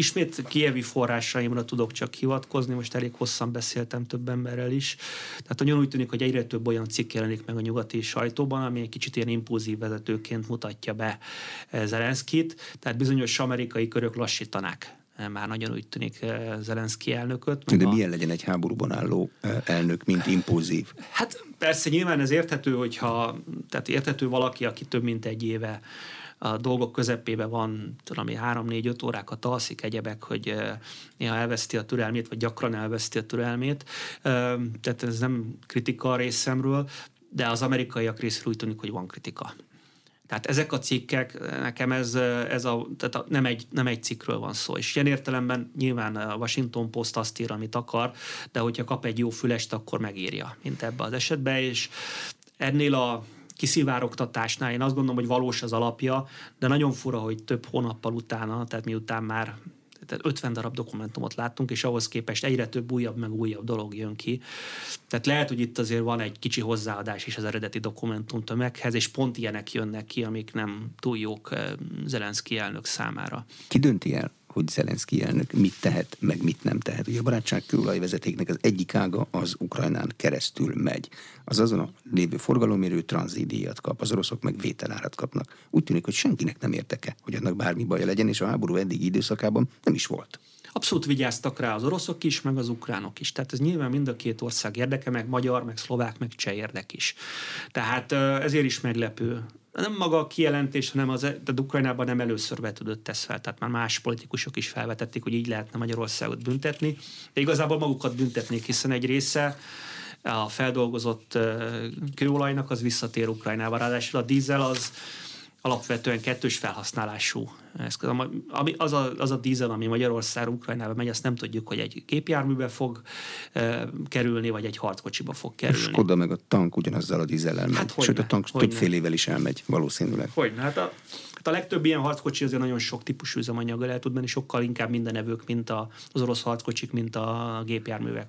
Ismét kievi forrásaimra tudok csak hivatkozni, most elég hosszan beszéltem több emberrel is. Tehát nagyon úgy tűnik, hogy egyre több olyan cikk jelenik meg a nyugati sajtóban, ami egy kicsit ilyen impulzív vezetőként mutatja be Zelenszkit, tehát bizonyos amerikai körök lassítanák már nagyon úgy tűnik eh, Zelenszky elnököt. De a... milyen legyen egy háborúban álló eh, elnök, mint impulzív? Hát persze nyilván ez érthető, hogyha, tehát érthető valaki, aki több mint egy éve a dolgok közepébe van, tudom, három-négy-öt órákat alszik, egyebek, hogy néha elveszti a türelmét, vagy gyakran elveszti a türelmét. Tehát ez nem kritika a részemről, de az amerikaiak részéről úgy tűnik, hogy van kritika. Tehát ezek a cikkek, nekem ez, ez a, tehát nem, egy, nem egy cikkről van szó. És ilyen értelemben nyilván a Washington Post azt ír, amit akar, de hogyha kap egy jó fülest, akkor megírja, mint ebbe az esetben. És ennél a kiszivárogtatásnál én azt gondolom, hogy valós az alapja, de nagyon fura, hogy több hónappal utána, tehát miután már tehát 50 darab dokumentumot láttunk, és ahhoz képest egyre több újabb meg újabb dolog jön ki. Tehát lehet, hogy itt azért van egy kicsi hozzáadás is az eredeti dokumentum tömeghez, és pont ilyenek jönnek ki, amik nem túl jók eh, Zelenszky elnök számára. Ki dönti el, hogy Zelenszky elnök mit tehet, meg mit nem tehet. Ugye a barátság kőolajvezetéknek az egyik ága az Ukrajnán keresztül megy. Az azon a lévő forgalomérő tranzidíjat kap, az oroszok meg vételárat kapnak. Úgy tűnik, hogy senkinek nem érteke, hogy annak bármi baja legyen, és a háború eddig időszakában nem is volt. Abszolút vigyáztak rá az oroszok is, meg az ukránok is. Tehát ez nyilván mind a két ország érdeke, meg magyar, meg szlovák, meg cseh érdek is. Tehát ezért is meglepő nem maga a kijelentés, hanem az, tehát Ukrajnában nem először vetődött ez fel, tehát már más politikusok is felvetették, hogy így lehetne Magyarországot büntetni, de igazából magukat büntetnék, hiszen egy része a feldolgozott kőolajnak az visszatér Ukrajnába, ráadásul a dízel az alapvetően kettős felhasználású eszköz. Ami, az, a, az a dízel, ami Magyarország Ukrajnába megy, azt nem tudjuk, hogy egy gépjárműbe fog e, kerülni, vagy egy harckocsiba fog kerülni. És Skoda meg a tank ugyanazzal a dízellel megy. Hát Sőt, a tank több fél évvel is elmegy, valószínűleg. Hogy hát a, hát a legtöbb ilyen harckocsi azért nagyon sok típusú üzemanyaggal el tud menni, sokkal inkább minden evők, mint a, az orosz harckocsik, mint a gépjárművek.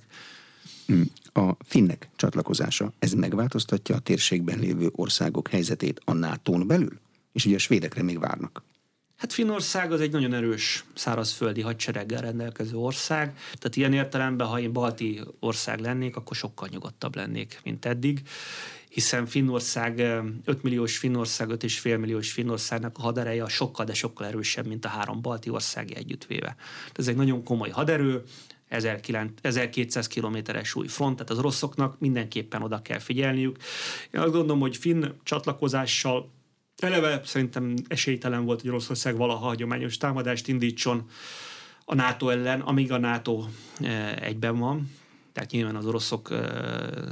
Hm. A finnek csatlakozása, ez megváltoztatja a térségben lévő országok helyzetét a NATO-n belül? És ugye a svédekre még várnak. Hát Finnország az egy nagyon erős szárazföldi hadsereggel rendelkező ország, tehát ilyen értelemben, ha én balti ország lennék, akkor sokkal nyugodtabb lennék, mint eddig, hiszen Finnország, 5 milliós Finnország, 5,5 milliós Finnországnak a hadereje sokkal, de sokkal erősebb, mint a három balti ország együttvéve. Ez egy nagyon komoly haderő, 1200 kilométeres új front, tehát az oroszoknak mindenképpen oda kell figyelniük. Én azt gondolom, hogy Finn csatlakozással eleve szerintem esélytelen volt, hogy Oroszország valaha hagyományos támadást indítson a NATO ellen, amíg a NATO eh, egyben van. Tehát nyilván az oroszok eh,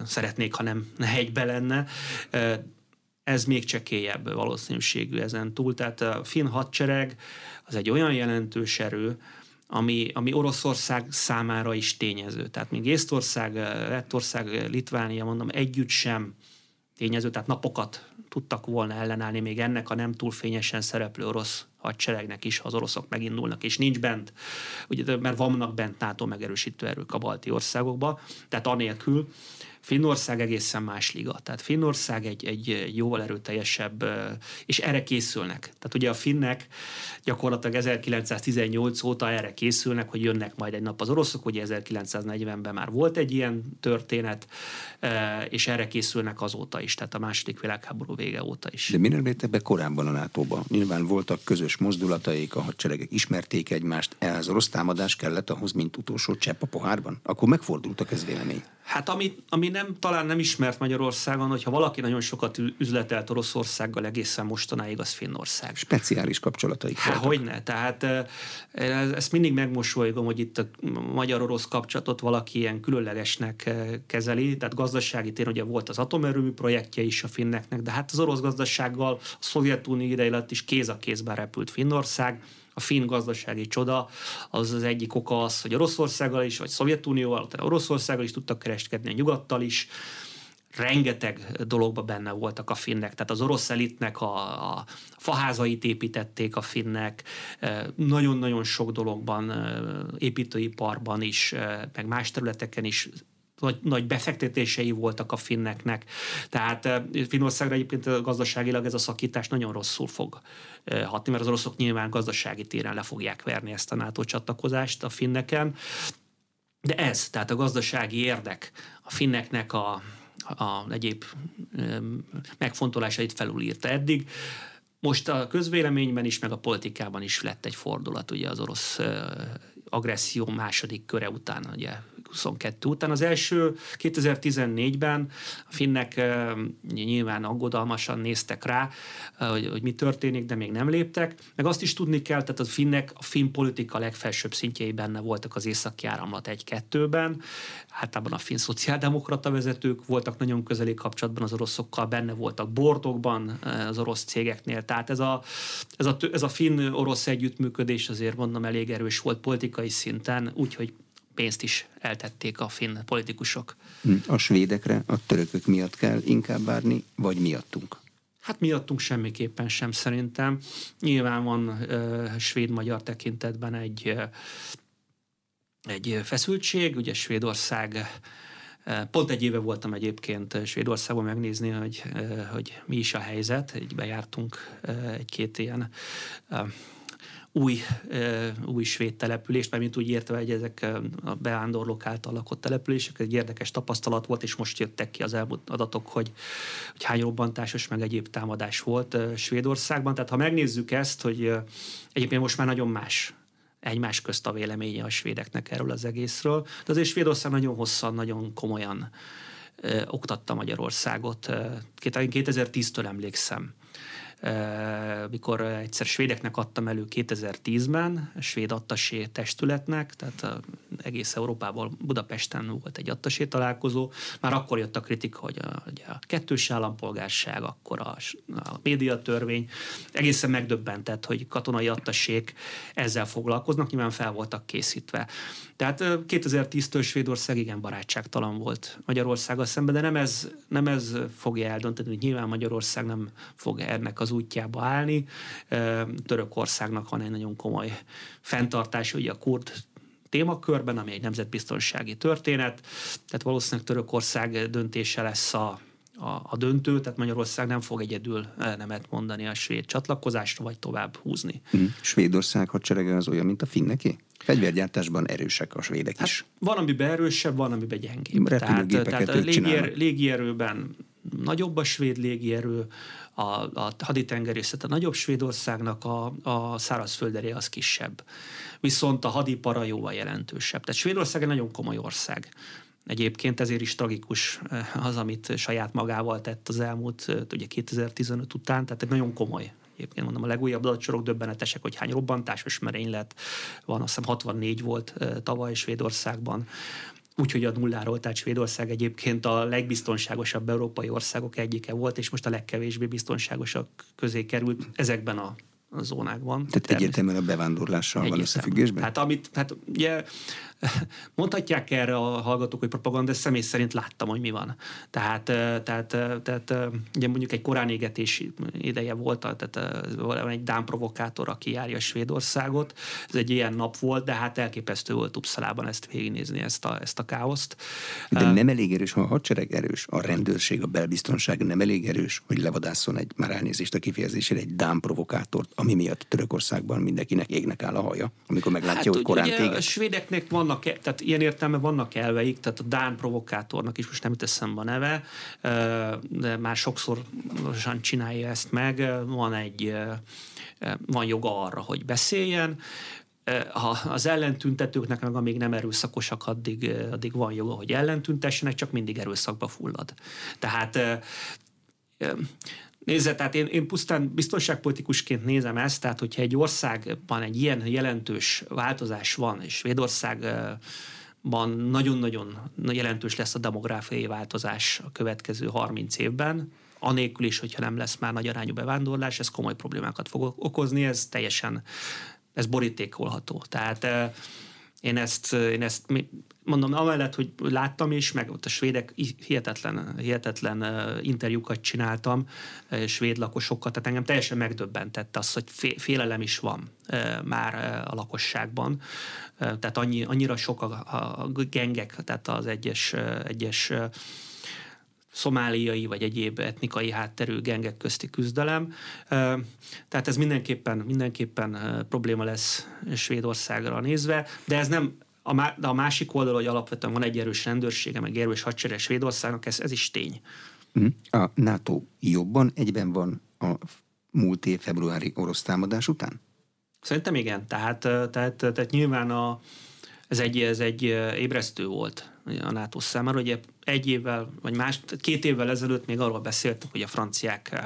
szeretnék, ha nem egybe lenne. Eh, ez még csekélyebb valószínűségű ezen túl. Tehát a finn hadsereg az egy olyan jelentős erő, ami, ami Oroszország számára is tényező. Tehát még Észtország, Lettország, Litvánia, mondom, együtt sem tényező, tehát napokat tudtak volna ellenállni még ennek a nem túl fényesen szereplő orosz hadseregnek is, ha az oroszok megindulnak, és nincs bent, ugye, mert vannak bent NATO megerősítő erők a balti országokba, tehát anélkül, Finnország egészen más liga. Tehát Finnország egy, egy jóval erőteljesebb, és erre készülnek. Tehát ugye a finnek gyakorlatilag 1918 óta erre készülnek, hogy jönnek majd egy nap az oroszok, ugye 1940-ben már volt egy ilyen történet, és erre készülnek azóta is, tehát a második világháború vége óta is. De miért léptek be korábban a nato? Nyilván voltak közös mozdulataik, a hadseregek ismerték egymást, ehhez orosz támadás kellett ahhoz, mint utolsó csepp a pohárban? Akkor megfordultak ez vélemény. Hát ami, ami nem, talán nem ismert Magyarországon, hogyha valaki nagyon sokat üzletelt Oroszországgal egészen mostanáig, az Finnország. Speciális kapcsolataik Hát hogyne, tehát ezt mindig megmosolygom, hogy itt a magyar-orosz kapcsolatot valaki ilyen különlegesnek kezeli, tehát gazdasági téren ugye volt az atomerőmű projektje is a finneknek, de hát az orosz gazdasággal a Szovjetunió ideje is kéz a kézben repült Finnország, a finn gazdasági csoda, az az egyik oka az, hogy Oroszországgal is, vagy Szovjetunióval, tehát Oroszországgal is tudtak kereskedni, a nyugattal is, rengeteg dologban benne voltak a finnek, tehát az orosz elitnek a, a faházait építették a finnek, nagyon-nagyon sok dologban, építőiparban is, meg más területeken is nagy, nagy befektetései voltak a finneknek. Tehát eh, Finnországra egyébként gazdaságilag ez a szakítás nagyon rosszul fog eh, hatni, mert az oroszok nyilván gazdasági téren le fogják verni ezt a NATO csatlakozást a finneken. De ez, tehát a gazdasági érdek a finneknek a, a egyéb eh, megfontolásait felülírta eddig. Most a közvéleményben is, meg a politikában is lett egy fordulat, ugye az orosz agresszió második köre után, ugye 22 után. Az első 2014-ben a finnek nyilván aggodalmasan néztek rá, hogy, hogy mi történik, de még nem léptek. Meg azt is tudni kell, tehát a finnek a finn politika legfelsőbb szintjei benne voltak az északi áramlat 1-2-ben. Általában a finn szociáldemokrata vezetők voltak nagyon közeli kapcsolatban az oroszokkal, benne voltak bordokban az orosz cégeknél. Tehát ez a, ez a, ez a finn-orosz együttműködés azért mondom elég erős volt politikai szinten, úgyhogy pénzt is eltették a finn politikusok. Hm, a svédekre a törökök miatt kell inkább várni, vagy miattunk? Hát miattunk semmiképpen sem szerintem. Nyilván van uh, svéd-magyar tekintetben egy, uh, egy feszültség, ugye Svédország Pont egy éve voltam egyébként Svédországban megnézni, hogy, hogy mi is a helyzet. Egy bejártunk egy-két ilyen új, új svéd települést, mert mint úgy értve, hogy ezek a beándorlók által lakott települések, egy érdekes tapasztalat volt, és most jöttek ki az elmúlt adatok, hogy, hogy hány robbantásos meg egyéb támadás volt Svédországban. Tehát ha megnézzük ezt, hogy egyébként most már nagyon más egymás közt a véleménye a svédeknek erről az egészről, de azért Svédország nagyon hosszan, nagyon komolyan oktatta Magyarországot. 2010-től emlékszem mikor egyszer svédeknek adtam elő 2010-ben, svéd attasé testületnek, tehát egész Európában, Budapesten volt egy attasé találkozó, már akkor jött a kritika, hogy a, hogy a kettős állampolgárság, akkor a, a médiatörvény, egészen megdöbbentett, hogy katonai attasék ezzel foglalkoznak, nyilván fel voltak készítve. Tehát 2010-től Svédország igen barátságtalan volt Magyarországgal szemben, de nem ez, nem ez fogja eldönteni, hogy nyilván Magyarország nem fog ennek az útjába állni. Törökországnak van egy nagyon komoly fenntartása, ugye a kurd témakörben, ami egy nemzetbiztonsági történet. Tehát valószínűleg Törökország döntése lesz a, a, a döntő, tehát Magyarország nem fog egyedül nemet mondani a svéd csatlakozásra, vagy tovább húzni. Hmm. Svédország hadserege az olyan, mint a finneké? Fegyvergyártásban erősek a svédek hát is. Van, amiben erősebb, van, amiben gyengébb. Tehát, tehát a légier, légierőben nagyobb a svéd légierő, a, a haditengerészet a nagyobb Svédországnak, a, a szárazfölderé az kisebb. Viszont a hadipara jóval jelentősebb. Tehát Svédország egy nagyon komoly ország. Egyébként ezért is tragikus eh, az, amit saját magával tett az elmúlt, eh, ugye 2015 után, tehát egy nagyon komoly Egyébként mondom, a legújabb adatsorok döbbenetesek, hogy hány robbantásos merénylet van, azt hiszem 64 volt eh, tavaly Svédországban úgyhogy a nulláról, tehát Svédország egyébként a legbiztonságosabb európai országok egyike volt, és most a legkevésbé biztonságosak közé került ezekben a zónákban. Tehát egyértelműen a bevándorlással van összefüggésben? Hát amit, hát ugye Mondhatják erre a hallgatók, hogy propaganda, de személy szerint láttam, hogy mi van. Tehát, tehát, tehát ugye mondjuk egy korán égetés ideje volt, tehát van egy dán provokátor, aki járja Svédországot. Ez egy ilyen nap volt, de hát elképesztő volt Uppsalában ezt végignézni, ezt a, ezt a káoszt. De nem elég erős, ha a hadsereg erős, a rendőrség, a belbiztonság nem elég erős, hogy levadászon egy, már elnézést a kifejezésére, egy dán provokátort, ami miatt Törökországban mindenkinek égnek áll a haja, amikor meglátja, hát, hogy korán téged. A svédeknek van vannak, e- tehát ilyen értelme vannak elveik, tehát a Dán provokátornak is most nem jut eszembe a neve, de már sokszor csinálja ezt meg, van egy van joga arra, hogy beszéljen, ha az ellentüntetőknek meg amíg nem erőszakosak, addig, addig van joga, hogy ellentüntessenek, csak mindig erőszakba fullad. Tehát Nézze, tehát én, én pusztán biztonságpolitikusként nézem ezt, tehát hogyha egy országban egy ilyen jelentős változás van, és Svédországban nagyon-nagyon jelentős lesz a demográfiai változás a következő 30 évben, anélkül is, hogyha nem lesz már nagy arányú bevándorlás, ez komoly problémákat fog okozni, ez teljesen, ez borítékolható. Tehát én ezt, én ezt mondom, amellett, hogy láttam is, meg ott a svédek hihetetlen, hihetetlen interjúkat csináltam, svéd lakosokkal, tehát engem teljesen megdöbbentett az, hogy félelem is van már a lakosságban. Tehát annyi, annyira sok a, a gengek, tehát az egyes, egyes szomáliai vagy egyéb etnikai hátterű gengek közti küzdelem. Tehát ez mindenképpen, mindenképpen probléma lesz Svédországra nézve, de ez nem a, má, de a másik oldal, hogy alapvetően van egy erős rendőrsége, meg erős hadsereg Svédországnak, ez, ez is tény. Mhm. A NATO jobban egyben van a múlt év februári orosz támadás után? Szerintem igen. Tehát, tehát, tehát nyilván a, ez egy, ez egy ébresztő volt a NATO számára. Ugye egy évvel, vagy más, két évvel ezelőtt még arról beszéltünk, hogy a franciák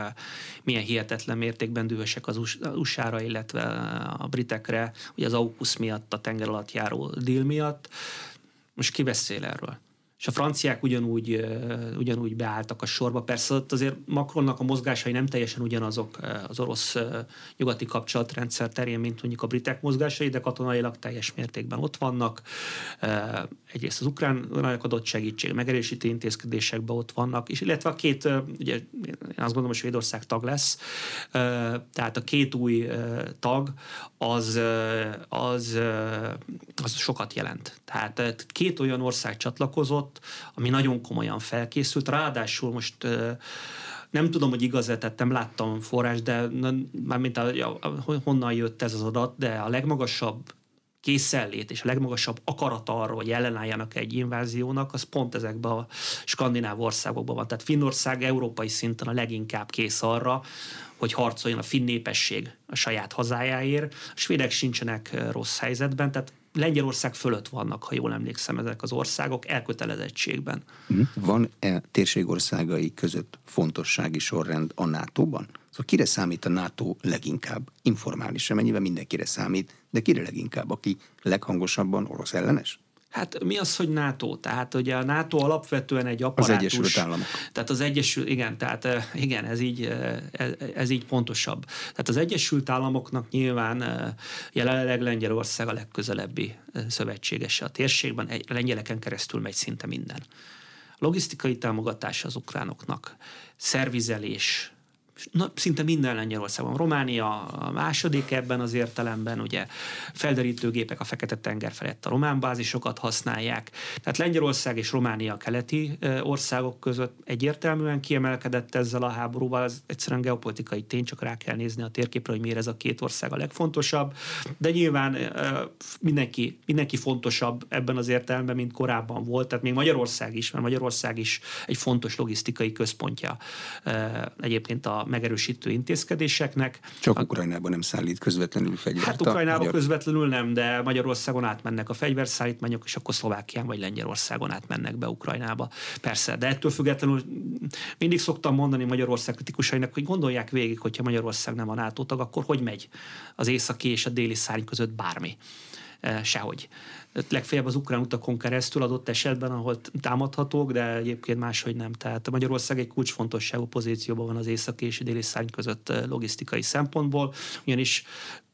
milyen hihetetlen mértékben dühösek az USA-ra, illetve a britekre, ugye az AUKUS miatt, a tenger alatt járó deal miatt. Most ki beszél erről? És a franciák ugyanúgy, ugyanúgy beálltak a sorba. Persze ott azért Macronnak a mozgásai nem teljesen ugyanazok az orosz nyugati kapcsolatrendszer terén, mint mondjuk a britek mozgásai, de katonailag teljes mértékben ott vannak. Egyrészt az ukránnak adott segítség, megerősítő intézkedésekben ott vannak, és illetve a két, ugye én azt gondolom, hogy Svédország tag lesz, tehát a két új tag az, az, az sokat jelent. Tehát két olyan ország csatlakozott, ott, ami nagyon komolyan felkészült. Ráadásul most nem tudom, hogy igaz-e, tehát nem láttam forrás, de mármint a, honnan jött ez az adat, de a legmagasabb készellét és a legmagasabb akarat arról, hogy ellenálljanak egy inváziónak, az pont ezekben a skandináv országokban van. Tehát Finnország európai szinten a leginkább kész arra, hogy harcoljon a finn népesség a saját hazájáért. A svédek sincsenek rossz helyzetben, tehát Lengyelország fölött vannak, ha jól emlékszem, ezek az országok elkötelezettségben. Mhm. Van-e térség országai között fontossági sorrend a NATO-ban? Szóval kire számít a NATO leginkább? Informálisan, mennyivel mindenkire számít, de kire leginkább, aki leghangosabban orosz ellenes? Hát mi az, hogy NATO? Tehát ugye a NATO alapvetően egy apparátus. Az Egyesült Államok. Tehát az Egyesült, igen, tehát igen, ez így, ez, ez így pontosabb. Tehát az Egyesült Államoknak nyilván jelenleg Lengyelország a legközelebbi szövetségese a térségben, egy, lengyeleken keresztül megy szinte minden. Logisztikai támogatás az ukránoknak, szervizelés, na, szinte minden Lengyelországban. Románia a második ebben az értelemben, ugye felderítőgépek a Fekete-tenger felett a román bázisokat használják. Tehát Lengyelország és Románia keleti országok között egyértelműen kiemelkedett ezzel a háborúval. Ez egyszerűen geopolitikai tény, csak rá kell nézni a térképre, hogy miért ez a két ország a legfontosabb. De nyilván mindenki, mindenki fontosabb ebben az értelemben, mint korábban volt. Tehát még Magyarország is, mert Magyarország is egy fontos logisztikai központja egyébként a megerősítő intézkedéseknek. Csak Ukrajnában nem szállít közvetlenül fegyvert. Hát Ukrajnában magyar... közvetlenül nem, de Magyarországon átmennek a fegyverszállítmányok, és akkor Szlovákián vagy Lengyelországon átmennek be Ukrajnába. Persze, de ettől függetlenül mindig szoktam mondani Magyarország kritikusainak, hogy gondolják végig, hogyha Magyarország nem a NATO tag, akkor hogy megy az északi és a déli szárny között bármi sehogy legfeljebb az ukrán utakon keresztül adott esetben, ahol támadhatók, de egyébként máshogy nem. Tehát Magyarország egy kulcsfontosságú pozícióban van az északi és déli szárny között logisztikai szempontból, ugyanis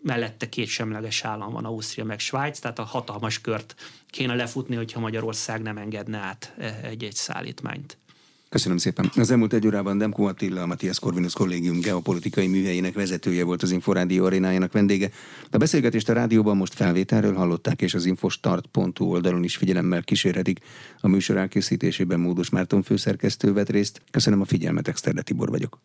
mellette két semleges állam van, Ausztria meg Svájc, tehát a hatalmas kört kéne lefutni, hogyha Magyarország nem engedne át egy-egy szállítmányt. Köszönöm szépen. Az elmúlt egy órában Demko Attila, a Matthias Corvinus Kollégium geopolitikai műhelyének vezetője volt az Inforádió arénájának vendége. A beszélgetést a rádióban most felvételről hallották, és az infostart.hu oldalon is figyelemmel kísérhetik. A műsor elkészítésében Módos Márton főszerkesztő vett részt. Köszönöm a figyelmet, Exterde Tibor vagyok.